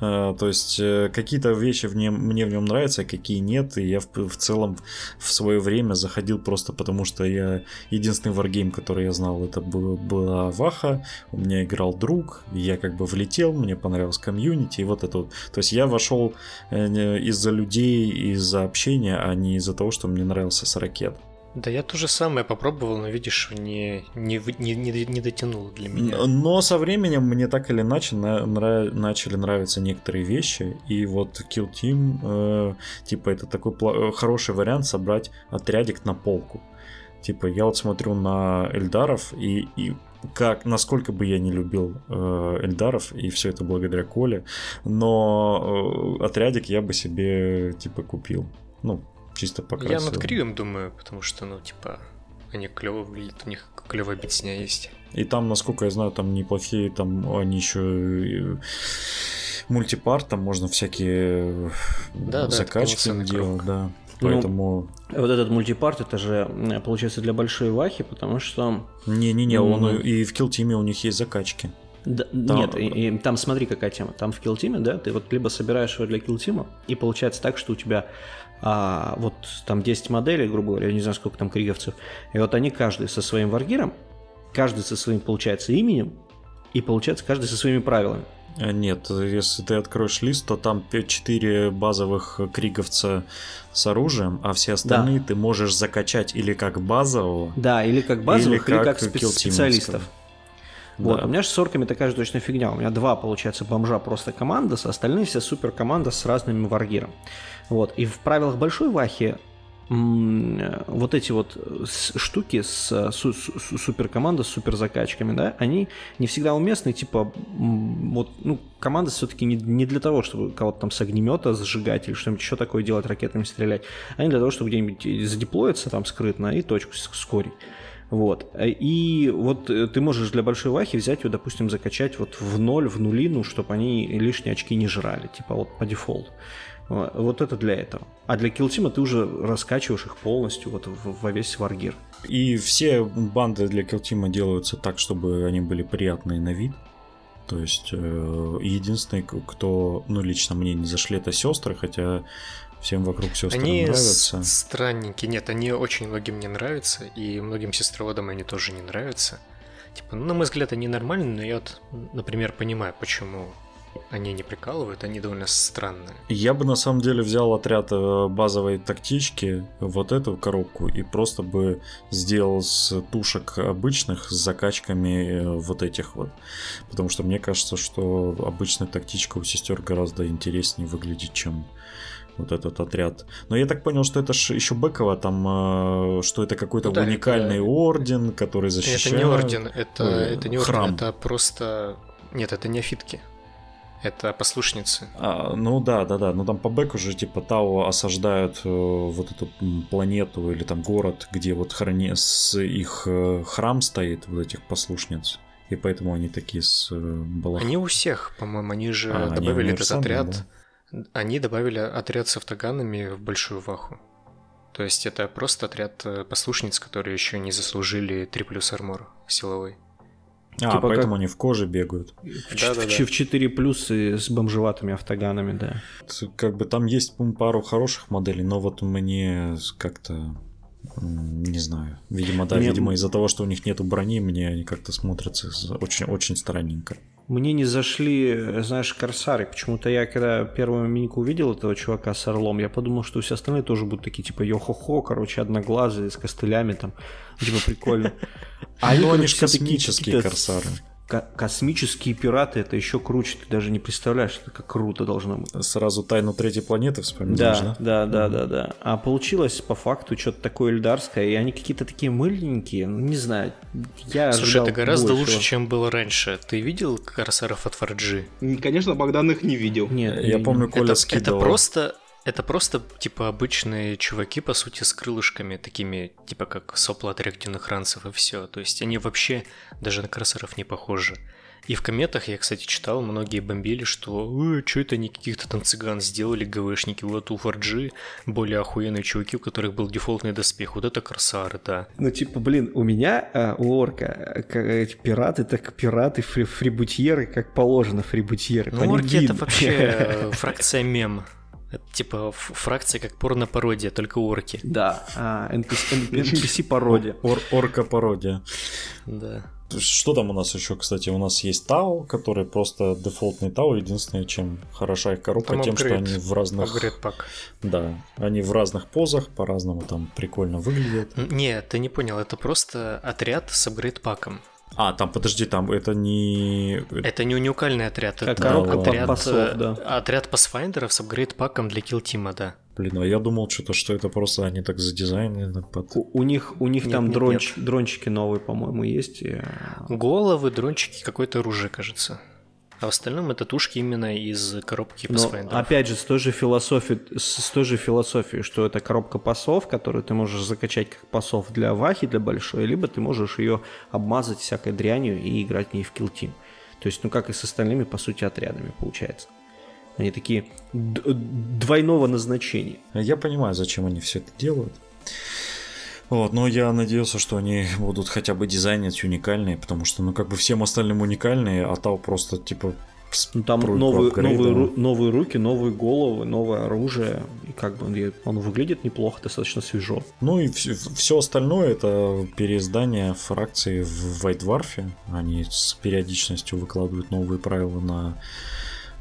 Э, То есть э, какие-то вещи в нем, мне в нем нравятся, а какие нет. И я в, в целом в свое время заходил просто потому, что я единственный варгейм, который я знал, это был, была Ваха. У меня играл друг, я как бы влетел, мне понравилось комьюнити, и вот это вот. То есть я вошел э, из-за людей, из-за общения, а не из-за того, что мне нравился с ракет. Да я то же самое попробовал, но видишь, не, не, не, не, не дотянуло для меня. Но со временем мне так или иначе на- нра- начали нравиться некоторые вещи. И вот Kill Team, э, типа, это такой э, хороший вариант собрать отрядик на полку. Типа, я вот смотрю на Эльдаров и, и как, насколько бы я не любил э, Эльдаров, и все это благодаря Коле, но э, отрядик я бы себе, типа, купил. Ну, чисто я покрасил. над Кривым думаю, потому что, ну, типа, они клево выглядят, у них клевая битсня есть. И там, насколько я знаю, там неплохие, там они еще мультипар, там можно всякие э, Да, да, закачки полноценный делать, круг. да. Ну, Поэтому Вот этот мультипарт, это же, м, получается, для большой вахи, потому что... не-не-не, он Мгм. и в килтиме у них есть закачки. Да, Там- Нет, и- и там смотри, какая тема. Там в килтиме, да, ты вот либо собираешь его для килтима, и получается так, что у тебя а, вот там 10 моделей, грубо говоря, я не знаю, сколько там криговцев, и вот они каждый со своим варгиром, каждый со своим, получается, именем, и получается каждый со своими правилами. А, Нет, если ты откроешь лист, то там 4 базовых криговца с оружием, а все остальные ты можешь закачать или как базового, Да, или как базовых, или как как, спе- специалистов. Вот, Да. у меня же с орками такая же точно фигня. У меня два, получается, бомжа просто команда, с остальные все супер команда с разными варгиром. Вот. И в правилах большой вахи э, вот эти вот э, с- штуки с э, су- су- су- суперкоманда с супер закачками, да, они не всегда уместны, типа, вот, ну, команда все-таки не, не для того, чтобы кого-то там с огнемета сжигать или что-нибудь еще такое делать, ракетами стрелять, не для того, чтобы где-нибудь задеплоиться там скрытно и точку с- скорить. Вот. И вот ты можешь для большой вахи взять ее, допустим, закачать вот в ноль, в нулину, чтобы они лишние очки не жрали, типа вот по дефолту. Вот вот это для этого. А для килтима ты уже раскачиваешь их полностью вот во весь варгир. И все банды для килтима делаются так, чтобы они были приятные на вид. То есть э, единственный, кто, ну лично мне не зашли, это сестры, хотя всем вокруг сестры Они нравятся. странненькие. Нет, они очень многим не нравятся, и многим сестроводам они тоже не нравятся. Типа, ну, на мой взгляд, они нормальные, но я вот, например, понимаю, почему они не прикалывают, они довольно странные. Я бы на самом деле взял отряд э, базовой тактички, вот эту коробку, и просто бы сделал с тушек обычных с закачками э, вот этих вот. Потому что мне кажется, что обычная тактичка у сестер гораздо интереснее выглядит, чем вот этот отряд. Но я так понял, что это ж еще Бекова, там, э, что это какой-то Ну да, уникальный это- орден, который защищает. Это не орден, это, Ой, это не орден, храм. это просто... Нет, это не афитки. Это послушницы. А, ну да, да, да. Ну там по бэку же типа Тау осаждают э, вот эту планету или там город, где вот храни... с их э, храм стоит, вот этих послушниц. И поэтому они такие с э, балах. Они у всех, по-моему, они же А, они добавили этот универсальные, отряд. Они добавили отряд с автоганами в большую ваху. То есть это просто отряд э, послушниц, которые еще не заслужили 3 плюс армор силовой. А, типа поэтому они в коже бегают. В, ч- в 4 плюсы с бомжеватыми автоганами, да. Как бы там есть пару хороших моделей, но вот мне как-то не знаю. Видимо, да, Мне- видимо, из-за того, что у них нету брони, мне они как-то смотрятся очень-очень странненько. Мне не зашли, знаешь, корсары. Почему-то я, когда первую минику увидел этого чувака с орлом, я подумал, что все остальные тоже будут такие, типа, йо-хо-хо, короче, одноглазые, с костылями там. Типа, прикольно. А они, короче, космические корсары. Ко- космические пираты, это еще круче. Ты даже не представляешь, это как круто должно быть. Сразу тайну третьей планеты вспоминаешь, да? Да, да, да, да, да. А получилось по факту что-то такое эльдарское, и они какие-то такие мыленькие, ну не знаю. Я Слушай, это гораздо большего. лучше, чем было раньше. Ты видел корсаров от 4G? М, Конечно, Богдан их не видел. Нет, Я не- помню, Коля это, это скидывал. просто это просто, типа, обычные чуваки, по сути, с крылышками, такими, типа, как сопла от реактивных ранцев и все. То есть они вообще даже на красаров не похожи. И в кометах я, кстати, читал, многие бомбили, что «Ой, что это они каких-то там цыган сделали, ГВшники, вот у 4G более охуенные чуваки, у которых был дефолтный доспех, вот это корсары, да. Ну, типа, блин, у меня а, у орка а, к- эти пираты, так пираты, фри фрибутьеры, как положено, фрибутьеры. Ну, орки это вообще э, фракция мем. Это типа фракция как порно-пародия, только орки. Да, а, NPC, NPC-пародия. Ор- орка-пародия. Да. Что там у нас еще, кстати? У нас есть Тау, который просто дефолтный Тау. Единственное, чем хороша их коробка, Там тем, что апгрейд. они в разных... Апгрейд пак. Да, они в разных позах, по-разному там прикольно выглядят. Н- Не, ты не понял, это просто отряд с апгрейд-паком. А, там, подожди, там это не... Это не уникальный отряд, Как это коробка отряд, пасов, э, да. отряд пасфайндеров с апгрейд-паком для Kill Team а, да. Блин, а я думал что-то, что это просто они так задизайнены под... У, у них, у них Нет, там нет, дронч- дрончики новые, по-моему, есть. и, а, Головы, дрончики, какое-то оружие, кажется. А в остальном это тушки именно из коробки Но, пасфайндеров. опять же, с той же философией, с, той же философией, что это коробка пасов, которую ты можешь закачать как пасов для вахи, для большой, либо ты можешь ее обмазать всякой дрянью и играть в ней в Kill Team. То есть, ну как и с остальными, по сути, отрядами получается. Они такие двойного назначения. Я понимаю, зачем они все это делают. Вот, но я надеялся, что они будут хотя бы дизайнить уникальные, потому что, ну, как бы всем остальным уникальные, а Тау просто, типа, Ну, там новые, новые, новые руки, новые головы, новое оружие. И как бы он, выглядит неплохо, достаточно свежо. Ну и все остальное это переиздание фракции в White Dwarf. Они с периодичностью выкладывают новые правила на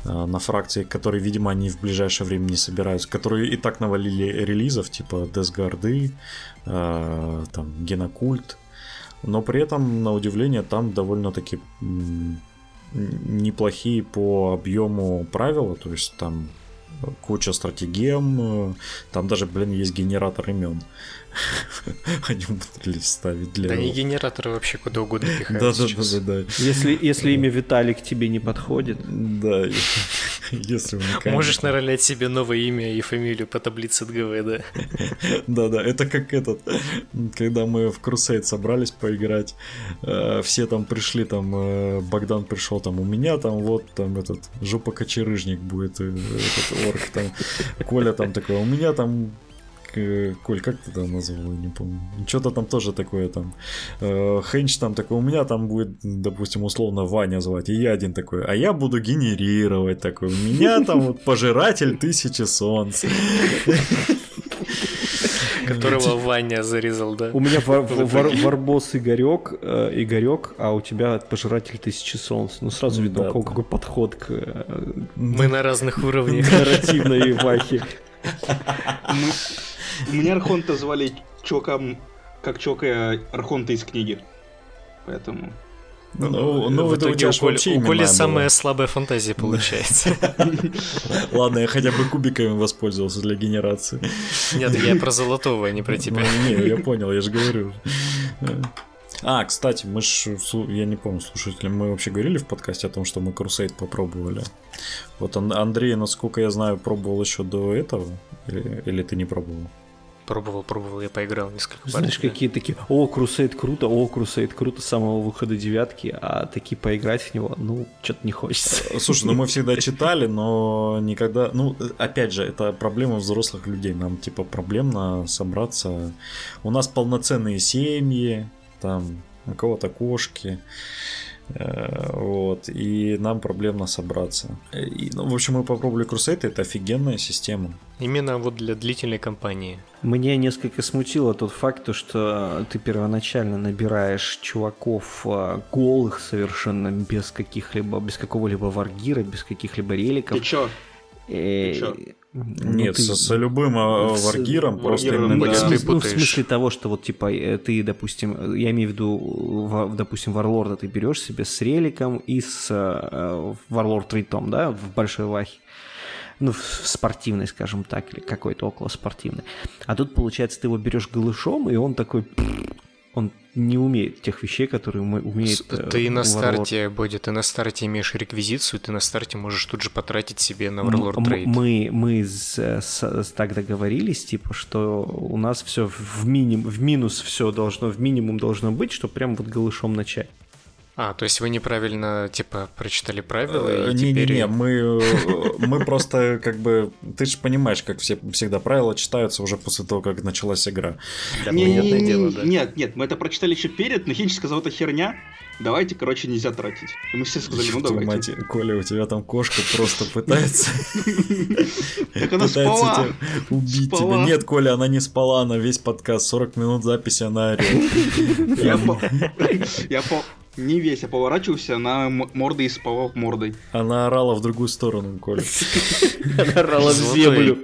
на фракции, которые, видимо, они в ближайшее время не собираются, которые и так навалили релизов, типа Десгарды, э, там, Генокульт, но при этом, на удивление, там довольно-таки неплохие по объему правила, то есть там куча стратегем, э, там даже, блин, есть генератор имен. Они умудрились ставить для... Да не генераторы вообще куда угодно Да, пихают да, да, сейчас. да, да. Если, если имя Виталик тебе не подходит, Да, если. Можешь наролять себе новое имя и фамилию по таблице ДГВ, да? Да, да, это как этот, когда мы в Crusade собрались поиграть, э, все там пришли, там э, Богдан пришел, там у меня там вот там этот жопа кочерыжник будет, э, этот орк там, Коля там такой, у меня там Коль, как ты там назвал, я не помню. Что-то там тоже такое там. Э, Хенч там такой, у меня там будет, допустим, условно Ваня звать, и я один такой, а я буду генерировать такой. У меня там вот пожиратель тысячи солнц. Которого Ваня зарезал, да? у меня вар, вар- варбос Игорек, э, Игорек, а у тебя пожиратель тысячи солнц. Ну сразу видно, Да, да. какой подход к э, Мы на разных уровнях. нарративной вахе. Меня Архонта звали чуваком, как чувака Архонта из книги. Поэтому... Ну, ну в это у итоге у Коли, у Коли самая слабая фантазия получается. Ладно, я хотя бы кубиками воспользовался для генерации. Нет, я про золотого, а не про тебя. Ну, не, я понял, я же говорю. А, кстати, мы ж, я не помню, слушатели, мы вообще говорили в подкасте о том, что мы Crusade попробовали. Вот Ан- Андрей, насколько я знаю, пробовал еще до этого, или, или ты не пробовал? Пробовал, пробовал, я поиграл несколько Знаешь, партий, да. какие такие, о, Крусейд круто, о, Крусейд круто с самого выхода девятки, а такие поиграть в него, ну, что-то не хочется. Слушай, ну мы всегда читали, но никогда... Ну, опять же, это проблема взрослых людей. Нам, типа, проблемно собраться. У нас полноценные семьи, там, у кого-то кошки. Э, Вот, и нам проблемно собраться. И, ну, в общем, мы попробовали Crusade, это офигенная система. Именно вот для длительной кампании. Мне несколько смутило тот факт, то, что ты первоначально набираешь чуваков а, голых совершенно без каких-либо, без какого-либо варгира, без каких-либо реликов. Ты чё? Э, чё? Ну, Нет, ты- со, со любым э, с- варгиром просто варгиром, именно- Да, ты ну, в путаешь. смысле того, что вот типа э, ты, допустим, я имею в виду, в- допустим, Варлорда ты берешь себе с реликом и с э, Варлорд Ритом, да, в большой вахе. Ну, в в спортивной, скажем так, или какой-то около спортивной. А тут, получается, ты его берешь голышом, и он такой... Он не умеет тех вещей, которые уме- умеет... Э, Ты на Warlord. старте, Бодя, ты на старте имеешь реквизицию, ты на старте можешь тут же потратить себе на Warlord м- Trade. Мы, мы с- с- с- так договорились, типа, что у нас все в, миним, в минус все должно, в минимум должно быть, чтобы прям вот голышом начать. А, то есть вы неправильно, типа, прочитали правила, Э, и Не-не-не, теперь... мы, мы просто как бы... Ты же понимаешь, как все всегда правила читаются уже после того, как началась игра. Да, Не- понятное не- не- дело, да. Нет, нет, мы это прочитали еще перед, но Хинч сказал, это херня. Давайте, короче, нельзя тратить. И мы все сказали, ну давайте. мать, Коля, у тебя там кошка просто пытается... Так она пытается спала. тебя убить тебя. Нет, Коля, она не спала, она весь подкаст, 40 минут записи, она орёт. Я по... Не весь, я поворачивался, она мордой и спала мордой. Она орала в другую сторону, Коля. Орала в землю.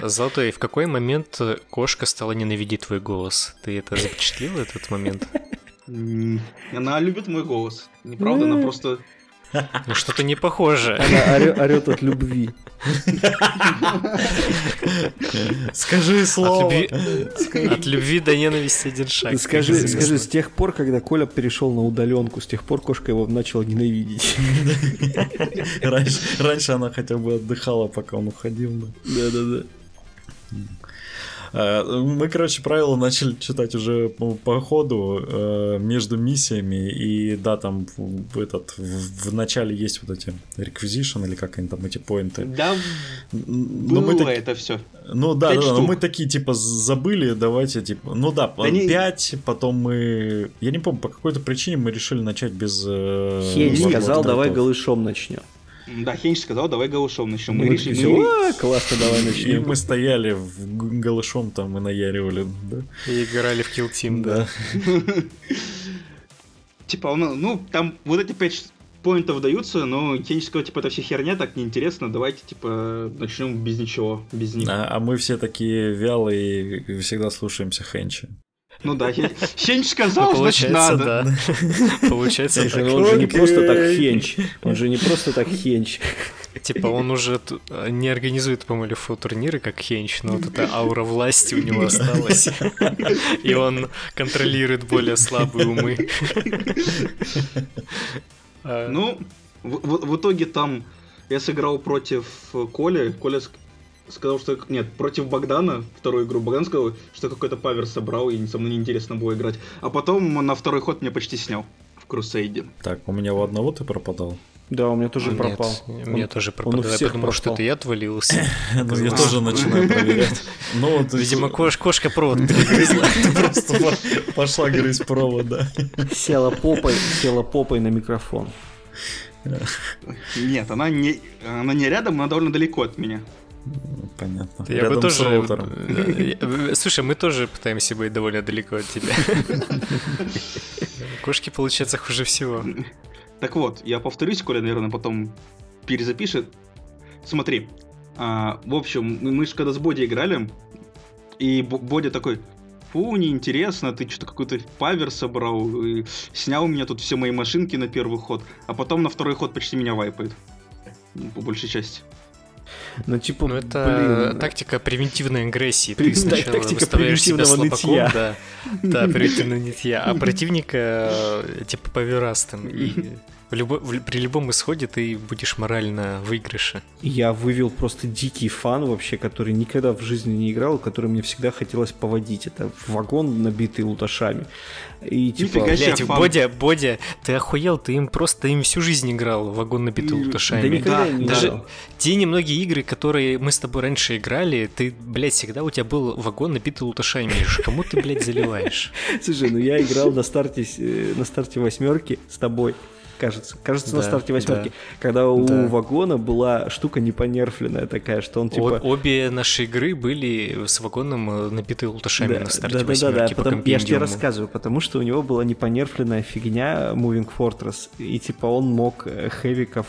Золотой, в какой момент э, кошка стала ненавидеть твой голос? Ты это запечатлил, этот момент? Она любит мой голос. Неправда, она просто... Ну, что-то не похоже. Она орёт от любви. Скажи От слово. любви, от любви до ненависти один шаг. Скажи, Как известно. скажи, с тех пор, когда Коля перешел на удаленку, с тех пор кошка его начала ненавидеть. Раньше, раньше она хотя бы отдыхала, пока он уходил. да. Да-да-да. Э, Мы, короче, правила начали читать уже по, ходу э, между миссиями. И да, там в, этот, в, начале есть вот эти requisition или как они там, эти поинты. Да, Но мы было таки- это все. Ну да, да, да, но мы такие типа забыли, давайте типа, ну да, Да не- 5, потом мы, я не помню, по какой-то причине мы решили начать без... э, Хейдж Warlord сказал, давай голышом начнем. Да, Хенч сказал, давай голышом начнем. Мы Мы решили, такие, мы- «О, классно, давай И начнем. мы стояли в голышом там и наяривали, да? И играли в Kill Team, да. Типа, ну, ну, там вот эти пять поинтов даются, но Хенч сказал, типа, это все херня, так неинтересно, давайте, типа, начнем без ничего, без них. А, а мы все такие вялые и всегда слушаемся Хенча. Ну да, Хен- Хенч Ну, сказал, значит, получается, надо. да. Получается, так. ну он же не просто так хенч. Он же не просто так хенч. Типа он уже ту- не организует, по-моему, фу турниры как Хенч, но вот эта аура власти у него осталась. И он контролирует более слабые умы. Ну, в, в- в итоге там я сыграл против э, Коли. Коля ск- сказал, что... Нет, против Богдана, вторую игру. Богдан сказал, что какой-то павер собрал, и со мной неинтересно было играть. А потом он на второй ход меня почти снял в Крусейде. Так, у меня у одного ты пропадал. Да, у меня тоже нет, пропал. у меня тоже он у пропадал. Я всех подумал, что пропал. это я отвалился. Ну, я А. тоже начинаю проверять. Ну, вот Видимо, кош- кошка провод перегрызла. просто по- пошла грызть провод, да. Села попой, села попой на микрофон. Нет, она не, она не рядом, она довольно далеко от меня. Понятно. Я бы Рядом с тоже... роутером. э, э, Слушай, мы тоже пытаемся быть довольно далеко от тебя. Кошки, получается, хуже всего. Так вот, я повторюсь, Коля, наверное, потом перезапишет. Смотри, а, в общем, мы, же когда с Боди играли, и Бо- Бодя такой, фу, неинтересно, ты что-то какой-то павер собрал, и снял у меня тут все мои машинки на первый ход, а потом на второй ход почти меня вайпает. По большей части. Ну, типа, Ну, это блин, тактика превентивной агрессии. Ты сначала тактика выставляешь себя превентивного слабаком, нытья. да, да, превентивного нытья, а противника э, типа поверастым. И в любо- в- при любом исходе ты будешь морально выигрыше. Я вывел просто дикий фан вообще, который никогда в жизни не играл, который мне всегда хотелось поводить. Это вагон, набитый луташами. И типа... Фан. Бодя, Бодя, ты охуел, ты им просто им всю жизнь играл вагон набитый Да Да луташами. никогда Да, не даже- играл. Те немногие игры, которые мы с тобой раньше играли, ты, блядь, всегда у тебя был вагон набитый луташами. Кому ты, блядь, заливаешь? Слушай, ну я играл на старте, э, на старте восьмерки с тобой. Кажется. Кажется, на Да, старте восьмерки. да. Когда у Да. вагона была штука непонерфленная такая, что он О- типа... обе наши игры были с вагоном э, набиты луташами на старте да, да, да, восьмерки по Потом, я же тебе рассказываю, потому что у него была непонерфленная фигня Moving Fortress, и типа он мог э, хэвиков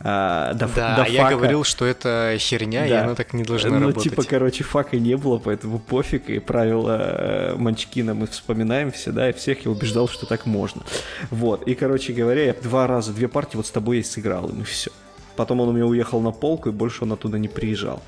а, до, Да, до я фака- говорил, что это херня, и Да. она так не должна ну, работать. типа, короче, фака не было, поэтому пофиг, и правила э, Манчкина мы вспоминаем все, да, и всех я убеждал, что так можно. Вот, и, короче говоря, я два раза, две партии вот с тобой и сыграл, и все. Потом он у меня уехал на полку, и больше он оттуда не приезжал.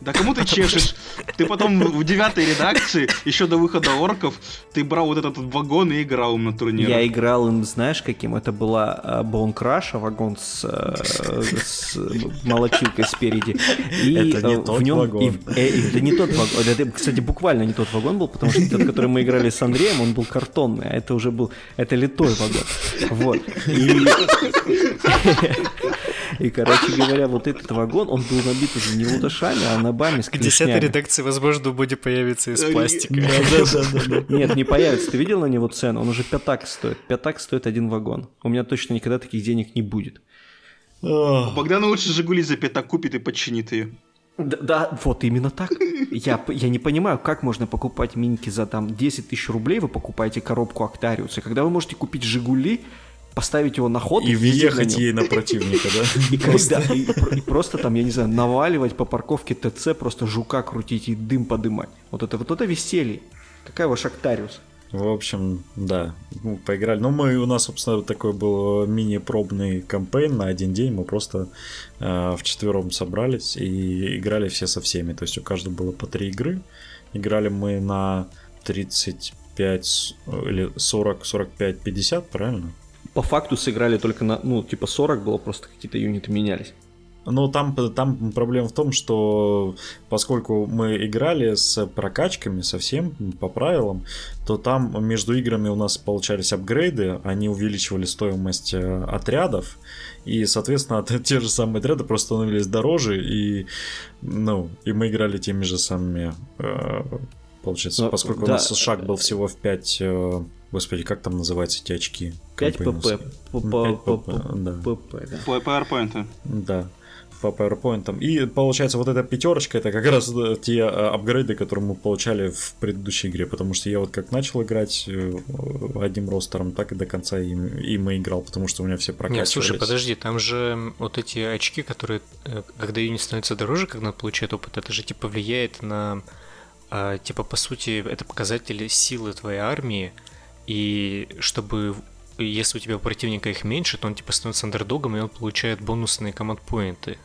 Да кому ты чешешь? Ты потом в девятой редакции, еще до выхода орков, ты брал вот этот вот вагон и играл им на турнире. Я играл им, знаешь, каким? Это была э, Bone Crush, вагон с, э, с молотилкой спереди. И Это не э, тот в нем, вагон. и э, это не тот вагон. Это, кстати, буквально не тот вагон был, потому что тот, который мы играли с Андреем, он был картонный, а это уже был, это литой вагон. Вот. И, и, короче говоря, вот этот вагон, он был набит уже не луташами, а набами с К десятой редакции, возможно, будет появиться из пластика. Нет, не появится. Ты видел на него цену? Он уже пятак стоит. Пятак стоит один вагон. У меня точно никогда таких денег не будет. Ох. Богдан лучше Жигули за пятак купит и починит ее. Да, да, вот именно так. Я, я не понимаю, как можно покупать миньки за там 10 тысяч рублей, вы покупаете коробку Октариуса, когда вы можете купить Жигули, поставить его на ход И на въехать нем. ей на противника, да? И, просто там, я не знаю, наваливать по парковке ТЦ, просто жука крутить и дым подымать. Вот это вот это веселье. Какая ваш Октариус? В общем, да, ну, поиграли. Ну, мы, у нас, собственно, такой был мини-пробный кампейн на один день. Мы просто э, вчетвером собрались и играли все со всеми. То есть у каждого было по три игры. Играли мы на 35 с- или 40, 45, 50, правильно? По факту сыграли только на, ну, типа 40 было, просто какие-то юниты менялись. Ну, там, там проблема в том, что поскольку мы играли с прокачками совсем по правилам, то там между играми у нас получались апгрейды, они увеличивали стоимость э, отрядов, и, соответственно, от- те же самые отряды просто становились дороже, и, ну, и мы играли теми же самыми, э, получается, Ну, поскольку да. у нас шаг был всего в 5, господи, как там называются эти очки? 5 pp. Компейновские. П- Пять п- pp, п- да. pp, да. По PowerPoint. Да, по PowerPoint. И получается, вот эта пятерочка это как раз э, те э, апгрейды, которые мы получали в предыдущей игре. Потому что я вот как начал играть э, одним ростером, так и до конца им, им и играл, потому что у меня все прокачивались. Нет, слушай, подожди, там же вот эти очки, которые, когда юнит становится дороже, когда он получает опыт, это же типа влияет на, а, типа по сути, это показатели силы твоей армии, и чтобы если у тебя у противника их меньше, то он типа становится андердогом, и он получает бонусные команд-поинты.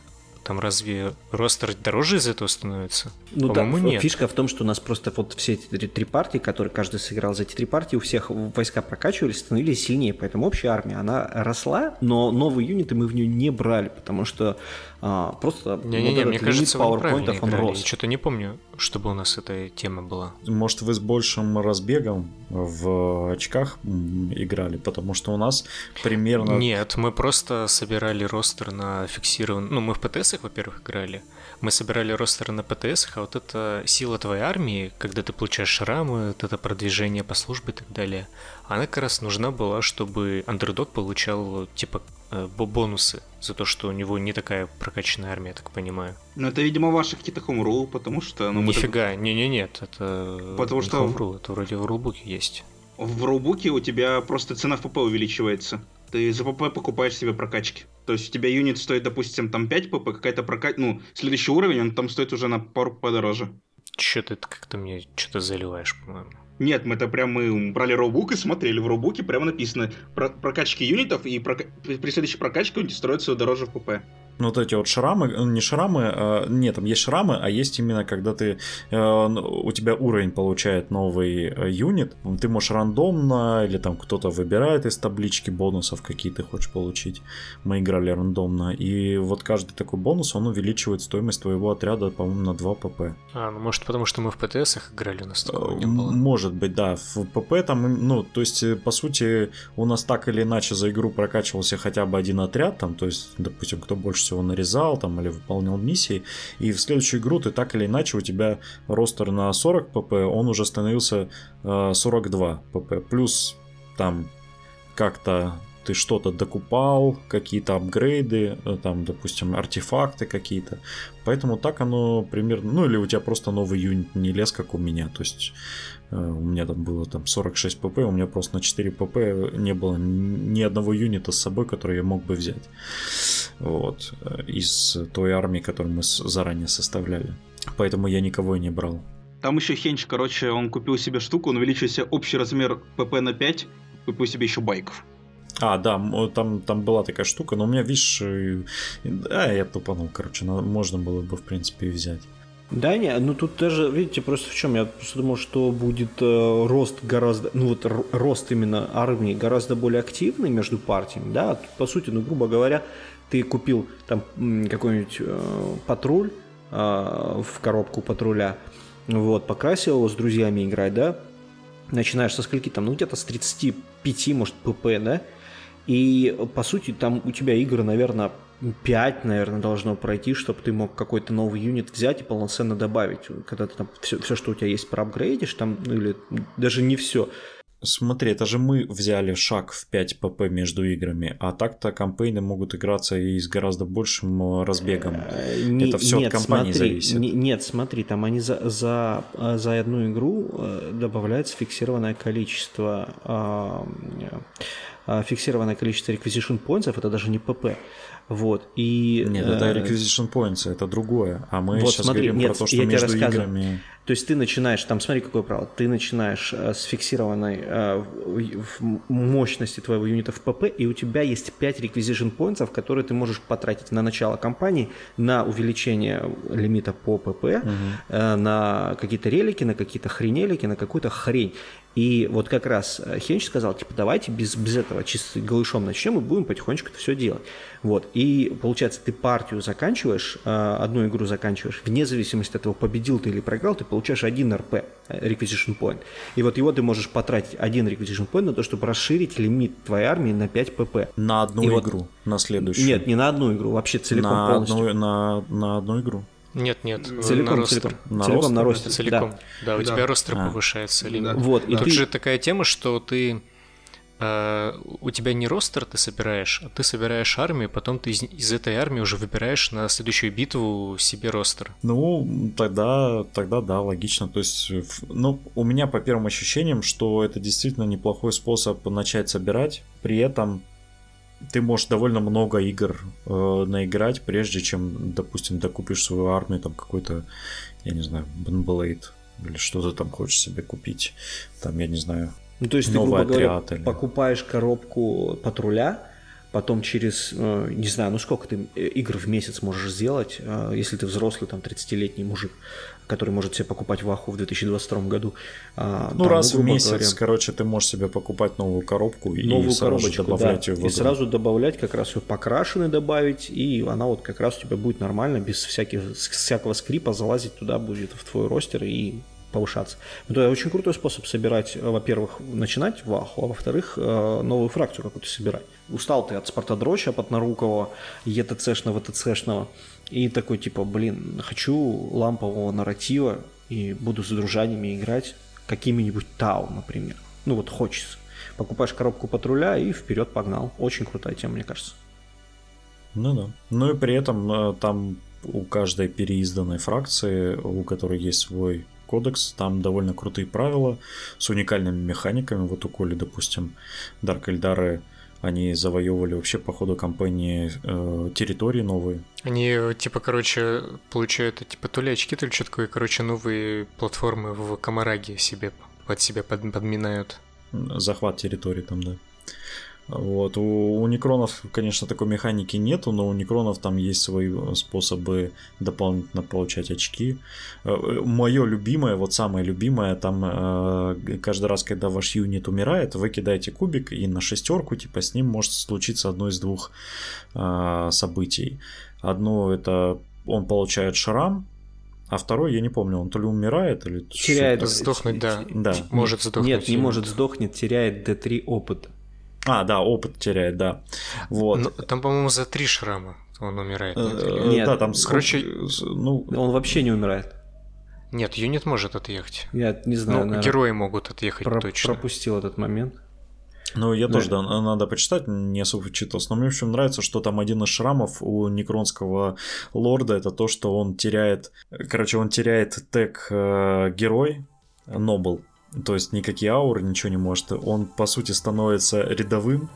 Там разве ростер дороже из этого становится? Ну да, нет. фишка в том, что у нас просто вот все эти три, три партии, которые каждый сыграл за эти три партии, у всех войска прокачивались, становились сильнее, поэтому общая армия, она росла, но новые юниты мы в нее не брали, потому что а, просто Не-не-не, вот этот мне кажется, PowerPoint, он играли. рос. Я что-то не помню, чтобы у нас эта тема была. Может, вы с большим разбегом в очках играли, потому что у нас примерно... Нет, мы просто собирали ростер на фиксированный... Ну, мы в ПТСах, во-первых, играли. Мы собирали ростер на ПТСах, а вот это сила твоей армии, когда ты получаешь шрамы, вот это продвижение по службе и так далее, она как раз нужна была, чтобы андердог получал, типа, э, бо- бонусы за то, что у него не такая прокачанная армия, я так понимаю. Ну, это, видимо, ваши какие-то хомрул, потому что... Ну, мы так- Нифига, не-не-нет, это Потому не что- Homebrew, это вроде в рулбуке есть. В роубуке у тебя просто цена в ПП увеличивается. Ты за ПП покупаешь себе прокачки. То есть у тебя юнит стоит, допустим, там 5 ПП, какая-то прокачка... Ну, следующий уровень, он там стоит уже на пару ПП дороже. Чё ты как-то мне что-то заливаешь, по-моему. Нет, мы это прям мы брали роубук и смотрели. В роубуке прямо написано про прокачки юнитов, и прока- при следующей прокачке юнит строится дороже в ПП. Ну, вот эти вот шрамы, э, не шрамы, а, нет, там есть шрамы, а есть именно, когда ты, э, у тебя уровень получает новый э, юнит, ты можешь рандомно, или там кто-то выбирает из таблички бонусов, какие ты хочешь получить. Мы играли рандомно, и вот каждый такой бонус, он увеличивает стоимость твоего отряда, по-моему, на 2 pp. А, ну может потому что мы в ПТСах играли, у нас такого не было. Может быть, да. В ПП там, ну, то есть, по сути, у нас так или иначе за игру прокачивался хотя бы один отряд, там, то есть, допустим, кто больше всего нарезал там или выполнял миссии, и в следующую игру ты так или иначе у тебя ростер на 40 ПП, он уже становился э, 42 ПП, плюс там как-то ты что-то докупал, какие-то апгрейды, э, там, допустим, артефакты какие-то. Поэтому так оно примерно... Ну, или у тебя просто новый юнит не лез, как у меня. То есть у меня там было там 46 pp, у меня просто на 4 pp не было ни одного юнита с собой, который я мог бы взять. Вот. Э, из той армии, которую мы заранее составляли. Поэтому я никого и не брал. Там еще Хенч, короче, он купил себе штуку, он увеличил себе общий размер ПП на 5, купил себе еще байков. А, да, там, там была такая штука, но у меня, видишь, а, я тупанул, короче, можно было бы, в принципе, и взять. Да, не, ну тут даже, видите, просто в чем, я просто думал, что будет э, рост гораздо, ну вот рост именно армии гораздо более активный между партиями, да, тут, по сути, ну, грубо говоря, ты купил там какой-нибудь э, патруль э, в коробку патруля, вот, покрасил его с друзьями играть, да, начинаешь со скольки там, ну где-то с 35, может, ПП, да, и, по сути, там у тебя игры, наверное, 5, наверное, должно пройти, чтобы ты мог какой-то новый юнит взять и полноценно добавить. Когда ты там все, все что у тебя есть, проапгрейдишь, там, ну или даже не все, Смотри, это же мы взяли шаг в 5 pp между играми, а так-то кампейны могут играться и с гораздо большим э, разбегом. Э, не, это все нет, от компании смотри, зависит. Не, нет, смотри, там они за, за, за одну игру э, добавляется фиксированное количество фиксированное количество requisition points, это даже не pp. Вот, и... Нет, это requisition points, это другое. А мы вот, сейчас смотри, говорим нет, про то, что между играми... То есть ты начинаешь, там смотри, какое правило, ты начинаешь э, с фиксированной э, мощности твоего юнита в ПП, и у тебя есть 5 requisition points, которые ты можешь потратить на начало кампании, на увеличение лимита по ПП, угу. э, на какие-то релики, на какие-то хренелики, на какую-то хрень. И вот как раз э, Хенч сказал, типа, давайте без, без этого чисто голышом начнем и будем потихонечку это все делать. Вот. И получается, ты партию заканчиваешь, э, одну игру заканчиваешь, вне зависимости от того, победил ты или проиграл, ты получаешь один РП, э, Requisition Point. И вот его ты можешь потратить один Requisition Point на то, чтобы расширить лимит твоей армии на 5 ПП. На одну и игру, вот... на следующую. Нет, не на одну игру, вообще целиком на полностью. Одну, на, на одну игру. Нет, нет, целиком, на целиком, на целиком ростер? на ростер. Целиком. Да, да у да. тебя ростер а. повышается. Лимит. Да. Вот, и тут ты... же такая тема, что ты Uh, у тебя не ростер ты собираешь, а ты собираешь армию, потом ты из, из этой армии уже выбираешь на следующую битву себе ростер. Ну, тогда, тогда да, логично. То есть, ну, у меня по первым ощущениям, что это действительно неплохой способ начать собирать. При этом ты можешь довольно много игр э, наиграть, прежде чем, допустим, докупишь свою армию, там какой-то, я не знаю, Бенблейд или что ты там хочешь себе купить. Там, я не знаю, ну, то есть ты, грубо говоря, или... покупаешь коробку патруля, потом через, э, не знаю, ну сколько ты э, игр в месяц можешь сделать, э, если ты взрослый, там, 30-летний мужик, который может себе покупать ваху в 2022 году. Ну, там, раз ну, в месяц, говоря, короче, ты можешь себе покупать новую коробку и новую сразу же добавлять да, ее в игру. И сразу добавлять, как раз ее покрашенной добавить, и она вот как раз у тебя будет нормально, без всяких, всякого скрипа залазить туда будет в твой ростер и повышаться. Это очень крутой способ собирать, э, во-первых, начинать ваху, а во-вторых, э, новую фракцию какую-то собирать. Устал ты от Спартадроча, от Однорукого, ЕТЦшного, ВТЦшного, и такой типа, блин, хочу лампового нарратива, и буду с дружаниями играть какими-нибудь Тау, например. Ну вот хочется. Покупаешь коробку патруля и вперед погнал. Очень крутая тема, мне кажется. Ну да. Ну и при этом э, там у каждой переизданной фракции, у которой есть свой кодекс, там довольно крутые правила с уникальными механиками. Вот у Коли, допустим, Дарк Эльдары они завоевывали вообще по ходу кампании э, территории новые. Они, типа, короче, получают, типа, то ли очки, то ли что такое, короче, новые платформы в Камараге себе под себя под, подминают. Захват территории там, да. Вот. У, у некронов, конечно, такой механики нету, но у некронов там есть свои способы дополнительно получать очки. Э, Мое любимое, вот самое любимое, там э, каждый раз, когда ваш юнит умирает, вы кидаете кубик, и на шестерку, типа, с ним может случиться одно из двух э, событий. Одно это он получает шрам, а второй, я не помню, он то ли умирает, или... Теряет. Сдохнуть, да. да. Может сдохнуть. Нет, не может сдохнуть, теряет D3 опыта. А, да, опыт теряет, да. Вот. Ну, там, по-моему, за три шрама он умирает. Нет, э, нет да, там короче, ну, он вообще не умирает. Нет, юнит может отъехать. Я не знаю. Ну, герои могут отъехать про- точно. Пропустил этот момент. Ну, я тоже, да, надо почитать, не особо читался. Но мне, в общем, нравится, что там один из шрамов у Некронского лорда, это то, что он теряет, короче, он теряет тег э, герой, Нобл, то есть никакие ауры, ничего не может. Он, по сути, становится рядовым,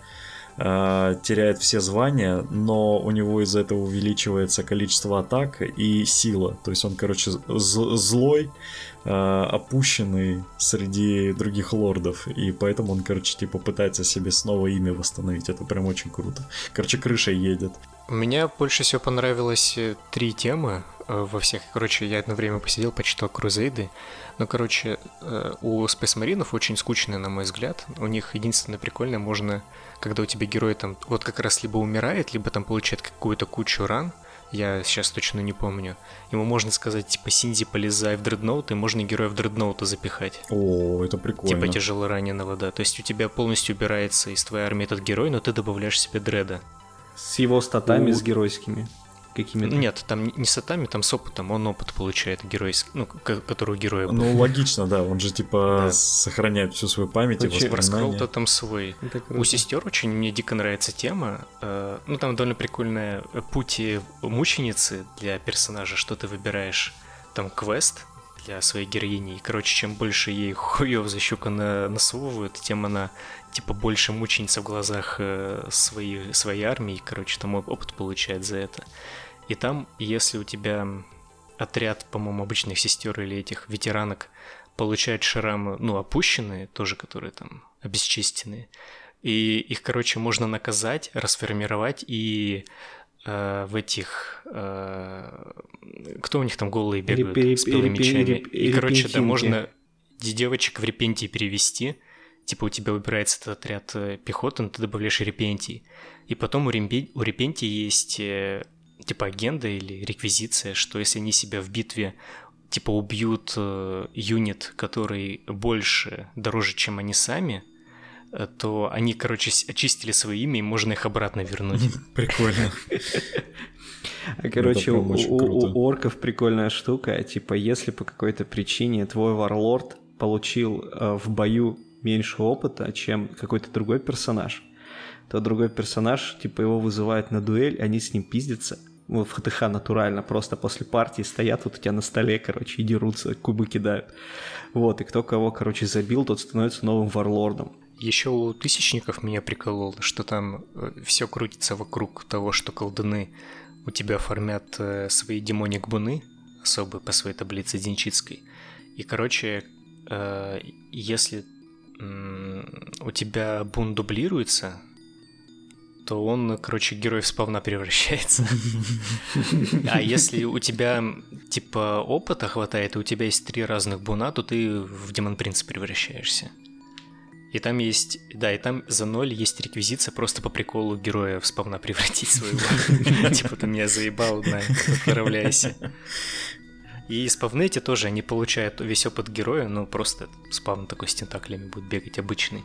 э, теряет все звания, но у него из-за этого увеличивается количество атак и сила. То есть он, короче, злой, э, опущенный среди других лордов. И поэтому он, короче, типа пытается себе снова имя восстановить. Это прям очень круто. Короче, крыша едет. Мне больше всего понравилось э, три темы во всех. Короче, я одно время посидел, почитал Крузейды. Ну, короче, э, у Space Marine очень скучные, на мой взгляд. У них единственное прикольное, можно, когда у тебя герой там вот как раз либо умирает, либо там получает какую-то кучу ран, я сейчас точно не помню. Ему можно сказать, типа, Синди, полезай в дредноут, и можно героя в дредноута запихать. О, это прикольно. Типа тяжело раненого, да. То есть у тебя полностью убирается из твоей армии этот герой, но ты добавляешь себе дреда. С его статами, у... с геройскими какими-то? Нет, там не с атами, там с опытом, он опыт получает геройский, ну, который у героя был. Ну, логично, да, он же, типа, да. сохраняет всю свою память и воспоминания. то там свой. У сестер очень мне дико нравится тема, э, ну, там довольно прикольная пути мученицы для персонажа, что ты выбираешь, там квест, для своей героини. И, короче, чем больше ей хуев за щука на, насовывают, тем она, типа, больше мученица в глазах э, своей, своей армии. Короче, там опыт получает за это. И там, если у тебя отряд, по-моему, обычных сестер или этих ветеранок получает шрамы, ну, опущенные, тоже которые там обесчистенные, и их, короче, можно наказать, расформировать и э, в этих... Э, кто у них там голые бегают реп, с белыми мечами? И, короче, да, можно девочек в репентии перевести, типа у тебя выбирается этот отряд э, пехоты, но ты добавляешь репентий. И потом у, ремпи, у репентии есть типа агенда или реквизиция, что если они себя в битве типа убьют э, юнит, который больше дороже, чем они сами, э, то они, короче, очистили свое имя, и можно их обратно вернуть. Прикольно. А, короче, у, у, у орков прикольная штука, типа, если по какой-то причине твой варлорд получил э, в бою меньше опыта, чем какой-то другой персонаж, то другой персонаж, типа, его вызывают на дуэль, они с ним пиздятся, в ХТХ натурально, просто после партии стоят вот у тебя на столе, короче, и дерутся, кубы кидают. Вот, и кто кого, короче, забил, тот становится новым варлордом. Еще у тысячников меня прикололо, что там э, все крутится вокруг того, что колдуны у тебя формят э, свои демоник буны, особые по своей таблице Денчицкой. И, короче, э, если у тебя бун дублируется, то он, короче, герой спавна превращается. А если у тебя, типа, опыта хватает, и у тебя есть три разных буна, то ты в Демон Принца превращаешься. И там есть, да, и там за ноль есть реквизиция просто по приколу героя в спавна превратить своего. Типа ты меня заебал, да, отправляйся. И спавны эти тоже, они получают весь опыт героя, но просто спавн такой с тентаклями будет бегать обычный.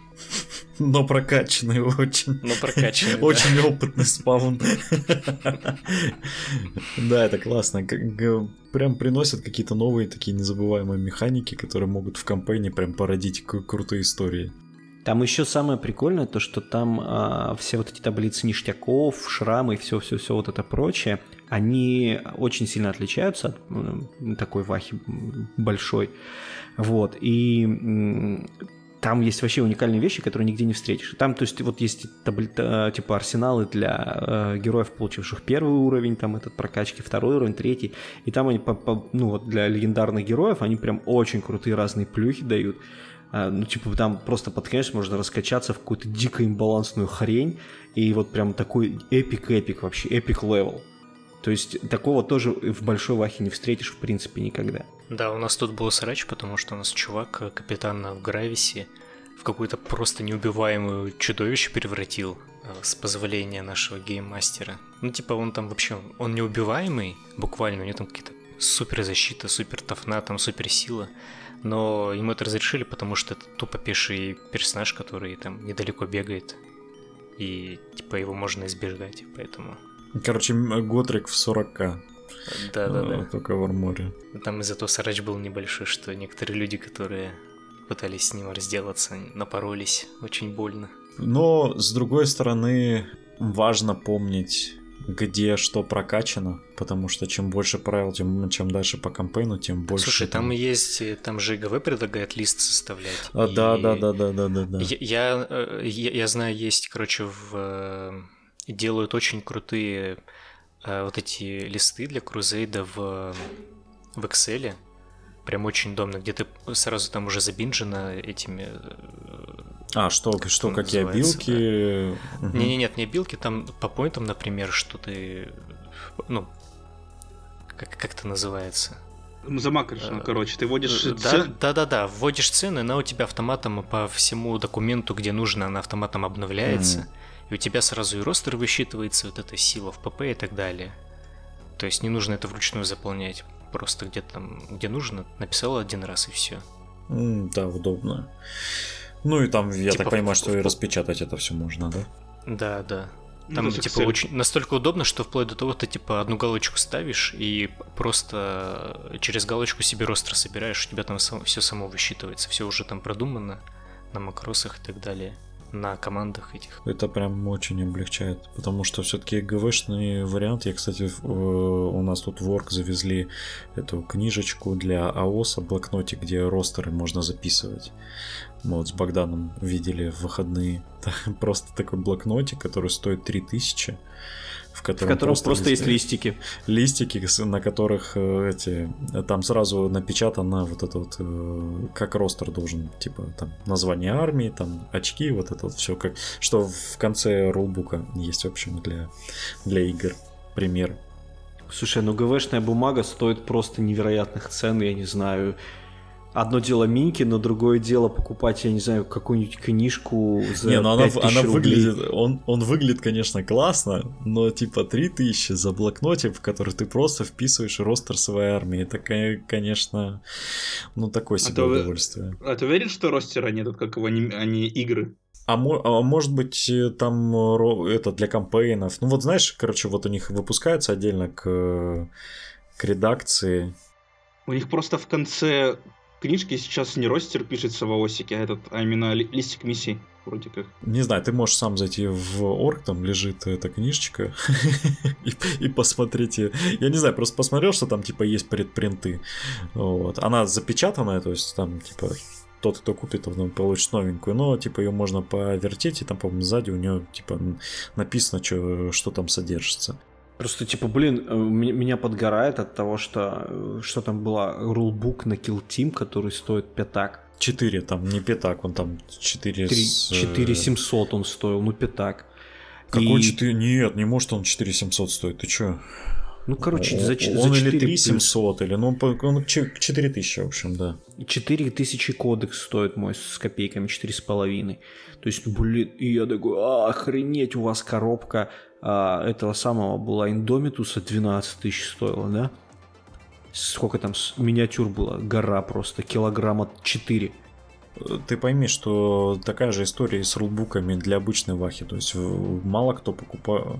Но прокачанный очень. Но прокачанный, Очень опытный спавн. Да, это классно. Прям приносят какие-то новые такие незабываемые механики, которые могут в кампании прям породить крутые истории. Там еще самое прикольное, то что там а, все вот эти таблицы ништяков, шрамы и все-все-все вот это прочее, они очень сильно отличаются от такой вахи большой. Вот. И там есть вообще уникальные вещи, которые нигде не встретишь. Там, то есть, вот есть табли, типа арсеналы для э, героев, получивших первый уровень, там этот прокачки, второй уровень, третий. И там они, ну вот для легендарных героев, они прям очень крутые разные плюхи дают. А, ну, типа, там просто под конец можно раскачаться в какую-то дико имбалансную хрень, и вот прям такой эпик-эпик вообще, эпик-левел. То есть такого тоже в большой вахе не встретишь в принципе никогда. Да, у нас тут был срач, потому что у нас чувак, э, капитан в Грависе, в какую-то просто неубиваемую чудовище превратил э, с позволения нашего гейммастера. Ну, типа, он там вообще, он неубиваемый, буквально, у него там какие-то супер защита, супер тафна, там супер сила но ему это разрешили, потому что это тупо пеший персонаж, который там недалеко бегает, и типа его можно избежать, поэтому... Короче, Готрик в 40к. Да, да, да. Только в арморе. Там из-за того срач был небольшой, что некоторые люди, которые пытались с ним разделаться, напоролись очень больно. Но, с другой стороны, важно помнить, где что прокачано, потому что чем больше правил, тем чем дальше по кампейну, тем больше. Слушай, там есть, там же ГВ предлагает лист составлять. А, да, да, да, да, да, да, да. Я, я, э, я, знаю, есть, короче, в э, делают очень крутые э, вот эти листы для крузейда в в Excel. Прям очень удобно, где ты сразу там уже забинжено этими а, что, что какие билки? Да. Угу. Не, не, нет, не билки, там по поинтам, например, что ты. Ну, как, как это называется? Ну, короче, ты вводишь да, цены. Да, да, да, вводишь цены, она у тебя автоматом по всему документу, где нужно, она автоматом обновляется. Mm. И у тебя сразу и ростер высчитывается, вот эта сила в ПП и так далее. То есть не нужно это вручную заполнять. Просто где-то там, где нужно, написал один раз и все. Mm, да, удобно. Ну и там, я типа так понимаю, что и распечатать это все можно, да? Да, да. Ну, там, ну, типа, очень настолько удобно, что вплоть до того, ты, типа, одну галочку ставишь и просто через галочку себе ростер собираешь, у тебя там все само высчитывается, все уже там продумано на макросах и так далее на командах этих. Это прям очень облегчает, потому что все-таки ГВшный вариант. Я, кстати, у нас тут в Work завезли эту книжечку для АОСа, блокнотик, где ростеры можно записывать. Мы вот с Богданом видели в выходные. Просто такой блокнотик, который стоит 3000 в котором, в котором просто, просто есть листики. Листики, на которых э, эти там сразу напечатано вот это вот э, как ростер должен, типа там название армии, там очки, вот это вот все как что в конце рулбука есть, в общем, для для игр пример. Слушай, ну ГВшная бумага стоит просто невероятных цен, я не знаю одно дело минки, но другое дело покупать, я не знаю, какую-нибудь книжку за Не, ну она, она выглядит, он, он выглядит, конечно, классно, но типа 3000 за блокнотик, в который ты просто вписываешь ростер своей армии, это, конечно, ну такое себе а удовольствие. Ты, а ты уверен, что ростера нет, как его, они, они игры? А, а может быть э, там это для кампейнов? Ну вот знаешь, короче, вот у них выпускается отдельно к, к редакции. У них просто в конце книжке сейчас не ростер пишется в ОСике, а этот, а именно листик миссий вроде как. Не знаю, ты можешь сам зайти в орг, там лежит эта книжечка, и, и посмотреть Я не знаю, просто посмотрел, что там типа есть предпринты. Вот. Она запечатанная, то есть там типа тот, кто купит, он получит новенькую, но типа ее можно повертеть, и там, по-моему, сзади у нее типа написано, что, что там содержится. Просто, типа, блин, э, меня подгорает от того, что э, что там была рулбук на Kill Team, который стоит пятак. 4 там, не пятак, он там 4... 3, с... 4 700 он стоил, ну пятак. Какой и... 4? Нет, не может он 4 700 стоить, ты чё? Ну, короче, за, он за 4 или 3 700, или, ну, он 4 тысячи, в общем, да. 4 тысячи кодекс стоит мой с копейками, 4,5. То есть, блин, и я такой, охренеть, у вас коробка а, этого самого была Индомитуса 12 тысяч стоила, да? Сколько там миниатюр было? Гора просто, килограмма 4. Ты пойми, что такая же история с рулбуками для обычной вахи. То есть мало кто покупает...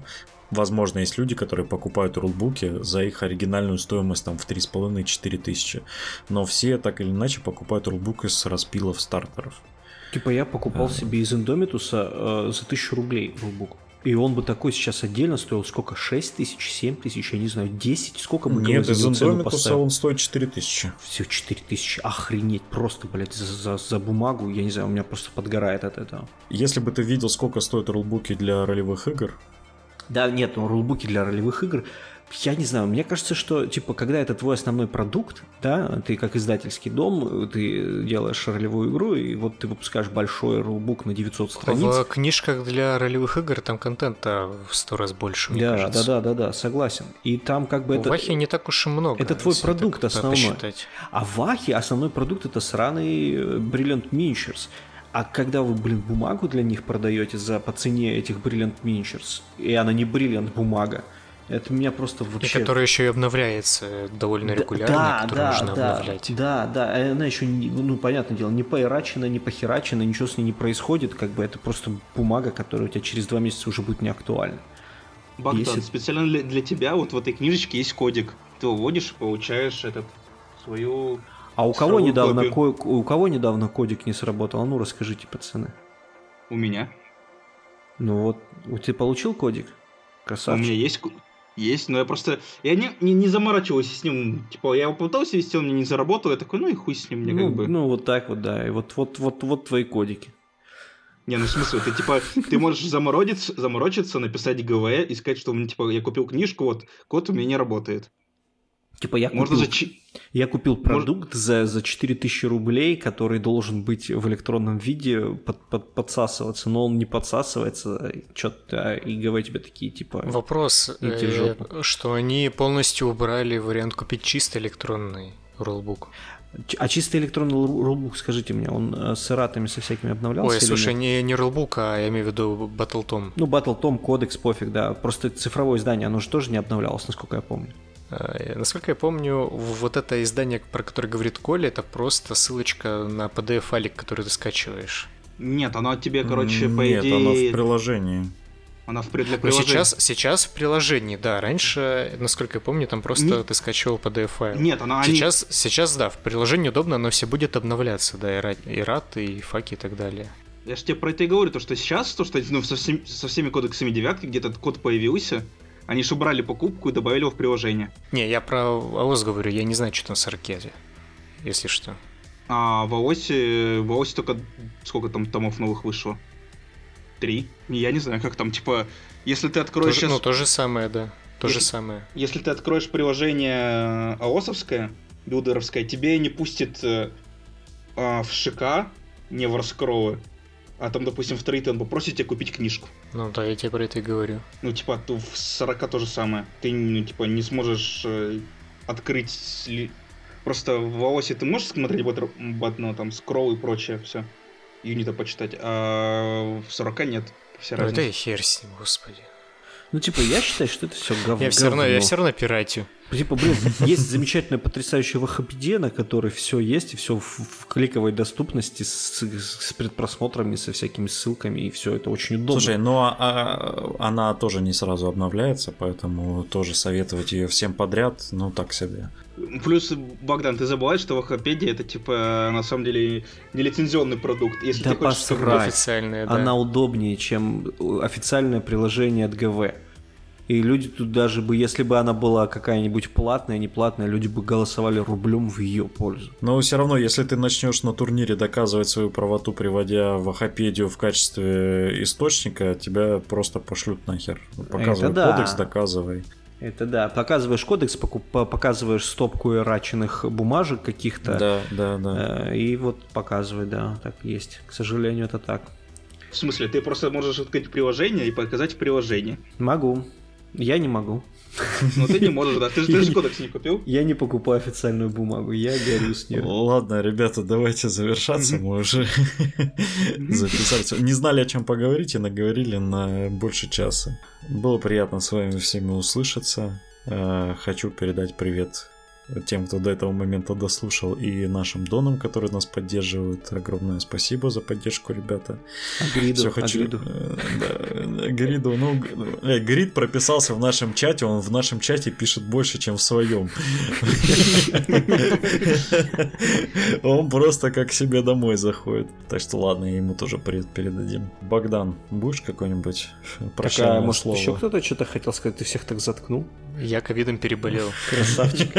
Возможно, есть люди, которые покупают рулбуки за их оригинальную стоимость там в 3,5-4 тысячи. Но все так или иначе покупают рулбуки с распилов стартеров. Типа я покупал а... себе из Индомитуса э, за 1000 рублей рулбук. И он бы такой сейчас отдельно стоил сколько? 6 тысяч, 7 тысяч, я не знаю, 10? Сколько бы Нет, из Индомитуса он стоит 4 тысячи. Все, 4 тысячи. Охренеть, просто, блядь, за, за, за бумагу, я не знаю, у меня просто подгорает от этого. Если бы ты видел, сколько стоят рулбуки для ролевых игр, да, нет, ну, рулбуки для ролевых игр я не знаю, мне кажется, что, типа, когда это твой основной продукт, да, ты как издательский дом, ты делаешь ролевую игру, и вот ты выпускаешь большой рулбук на 900 страниц. В книжках для ролевых игр там контента в сто раз больше, мне да, кажется. Да, да, да, да, согласен. И там как бы У это... Вахи не так уж и много. Это твой продукт основной. Посчитать. А в Вахе основной продукт это сраный э, Brilliant Miniatures. А когда вы, блин, бумагу для них продаете за по цене этих Brilliant Miniatures, и она не Brilliant бумага, это меня просто вообще... И которая еще и обновляется довольно регулярно, да, которую да, нужно да, обновлять. Да, да, она еще, ну, понятное дело, не поирачена, не похерачена, ничего с ней не происходит, как бы это просто бумага, которая у тебя через два месяца уже будет не актуальна. Богдан, Если... специально для, для тебя вот в этой книжечке есть кодик. Ты вводишь и получаешь этот свою... А у кого, недавно, ко... у кого недавно кодик не сработал? А ну расскажите, пацаны. У меня. Ну вот, у тебя получил кодик? У Красавчик. меня есть, есть, но я просто, я не, не, не заморачивался с ним, типа, я его пытался вести, он мне не заработал, я такой, ну и хуй с ним, мне ну, как бы. ну, вот так вот, да. И вот, вот, вот, вот твои кодики. Не, ну в смысле, ты типа, ты можешь заморочиться, заморочиться, написать ГВ и сказать, что, типа, я купил книжку, вот, код у меня не работает. Типа я Можно купил, за чи- я купил продукт за, за 4000 рублей, который должен быть в электронном виде под, под- подсасываться, но он не подсасывается, что-то, и ГВ тебе такие, типа... Вопрос, э, что они полностью убрали вариант купить чисто электронный рулбук. Ч- А чисто электронный рулбук, скажите мне, он э, с эратами со всякими обновлялся Ой, или слушай, нет? не, не рулбук, а я имею в виду Battle Tom. Ну, Battle Tom, кодекс, пофиг, да. Просто цифровое издание, оно же тоже не обновлялось, насколько я помню. Э, Насколько я помню, вот это издание, про которое говорит Коля, это просто ссылочка на PDF-файлик, который ты скачиваешь. Нет, оно тебе, короче, по Нет, идее... оно в приложении. Она в при- для Но сейчас, сейчас в приложении, да. Раньше, насколько я помню, там просто Не- ты скачивал PDF-файл. Нет, она... они- Сейчас, сейчас, да, в приложении удобно, оно все будет обновляться, да, и, ра- и рад, и факи, и так далее. Я же тебе про это и говорю, то что сейчас, то что ну, со, всем- со всеми кодексами девятки, где этот код появился, они же убрали покупку и добавили его в приложение. Не, я про АОС говорю, я не знаю, что там с Аркезе, если что. А в АОСе, в АОСе только сколько там томов новых вышло? Три? Я не знаю, как там, типа, если ты откроешь Тоже- сейчас... Ну, то же самое, да. То же Если- самое. Если ты откроешь приложение АОСовское, билдеровское, тебе не пустит э, а, в ШК, не в раскровы, а там, допустим, в трейд он попросит тебя купить книжку. Ну да, я тебе про это и говорю. Ну, типа, tu в 40 то же самое. Ты, ну, типа, не сможешь э, открыть... ли- Просто в АОСе ты можешь смотреть бот, ну, там, скролл и прочее, все. Юнита почитать, а в 40 нет. Вся Ну, да и хер с ним, господи. Ну, типа, я считаю, что это все говно. Я все равно, я все равно пиратю. Типа, блин, есть замечательная, потрясающая Вахабиде, на которой все есть, и все в, в кликовой доступности с, с предпросмотрами, со всякими ссылками, и все это очень удобно. Слушай, ну а, а, она тоже не сразу обновляется, поэтому тоже советовать ее всем подряд, ну так себе. Плюс, Богдан, ты забываешь, что Вахопедия это, типа, на самом деле, нелицензионный продукт. Если Да ты хочешь... чтобы- Официальная, да. Она удобнее, чем официальное приложение от ГВ. И люди тут даже бы, если бы она была какая-нибудь платная, не платная, люди бы голосовали рублем в ее пользу. Но все равно, если ты начнешь на турнире доказывать свою правоту, приводя Вахопедию в качестве источника, тебя просто пошлют нахер. Показывай да. кодекс, доказывай. Это да. Показываешь кодекс, показываешь стопку ираченных бумажек каких-то. Да, да, да. э, И вот показывай, да, так есть. К сожалению, это так. В смысле, ты просто можешь открыть приложение и показать в приложении. Могу. Я не могу. Но ты не можешь, да. Ты же, ты же кодекс не купил. Я не покупаю официальную бумагу, я горю с нее. Ладно, ребята, давайте завершаться. Мы уже записались. Не знали, о чем поговорить, и наговорили на больше часа. Было приятно с вами всеми услышаться. Э, Хочу передать привет тем, кто до этого момента дослушал, и нашим донам, которые нас поддерживают. Огромное спасибо за поддержку, ребята. Агриду, Все хочу. агриду. э, да, Гриду, ну, э, Грид прописался в нашем чате, он в нашем чате пишет больше, чем в своем. Он просто как себе домой заходит. Так что ладно, ему тоже привет передадим. Богдан, будешь какой-нибудь прощальное может слово? еще кто-то что-то хотел сказать? Ты всех так заткнул? Я ковидом переболел. Красавчик.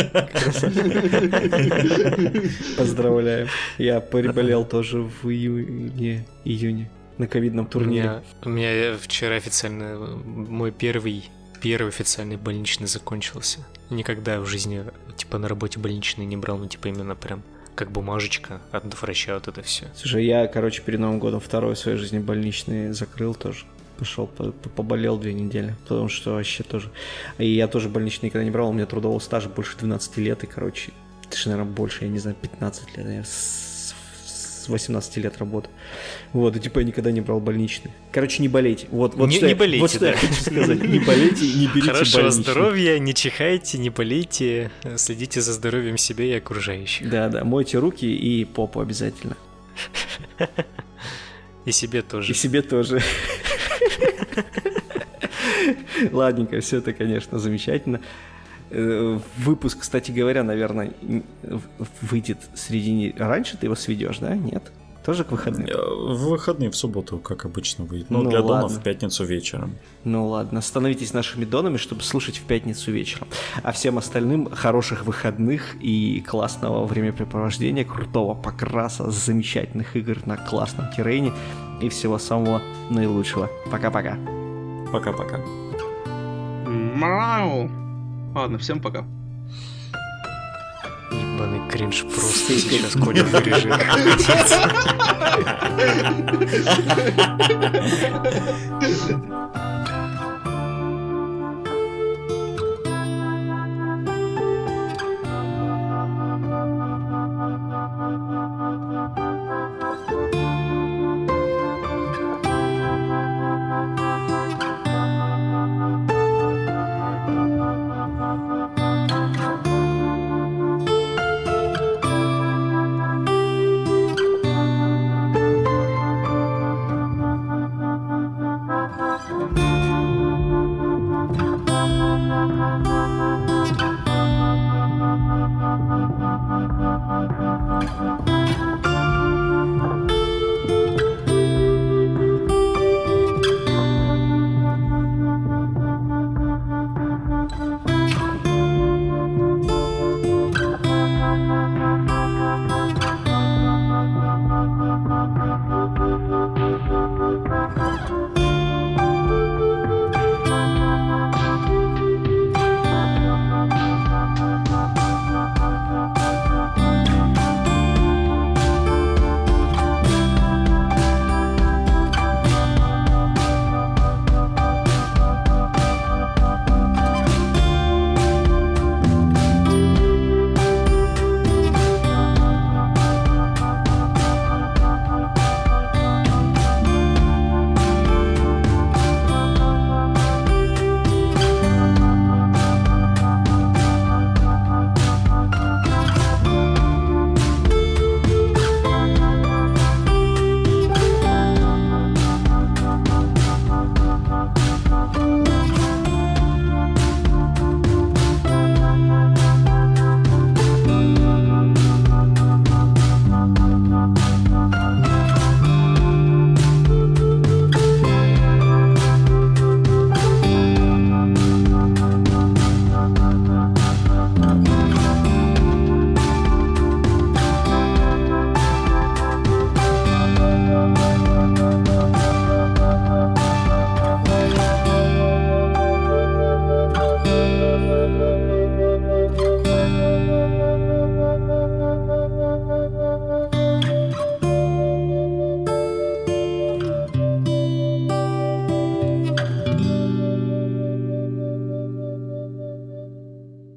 Поздравляю. Я переболел тоже в июне, июне на ковидном У турнире. меня, у меня вчера официально мой первый первый официальный больничный закончился. Никогда в жизни типа на работе больничный не брал, ну типа именно прям как бумажечка от врача вот это все. Слушай, я, короче, перед Новым годом второй в своей жизни больничный закрыл тоже. Пошел, по- по- поболел две недели, потому что вообще тоже... И я тоже больничный никогда не брал, у меня трудового стажа больше 12 лет, и, короче, ты же, наверное, больше, я не знаю, 15 лет, наверное, с, с 18 лет работы. Вот, и типа я никогда не брал больничный. Короче, не болейте. Вот, вот Не- что не я- болейте, Вот что я да. хочу сказать. Не болейте, не берите Хорошего больничный. здоровья, не чихайте, не болейте, следите за здоровьем себя и окружающих. Да, да, мойте руки и попу обязательно. И себе тоже. И себе тоже. Ладненько, все это, конечно, замечательно. Э, Выпуск, кстати говоря, наверное, выйдет среди... Раньше ты его сведешь, да? Нет? Тоже к выходным? Э, в выходные, в субботу, как обычно, выйдет. Но Ну, для ладно. Донов в пятницу вечером. Ну ладно, становитесь нашими донами, чтобы слушать в пятницу вечером. А всем остальным хороших выходных и классного времяпрепровождения, крутого покраса, замечательных игр на классном террейне и всего самого наилучшего. Пока-пока. Пока-пока. Мау. Ладно, всем пока. Ебаный кринж просто сейчас Коля вырежет. как хотите.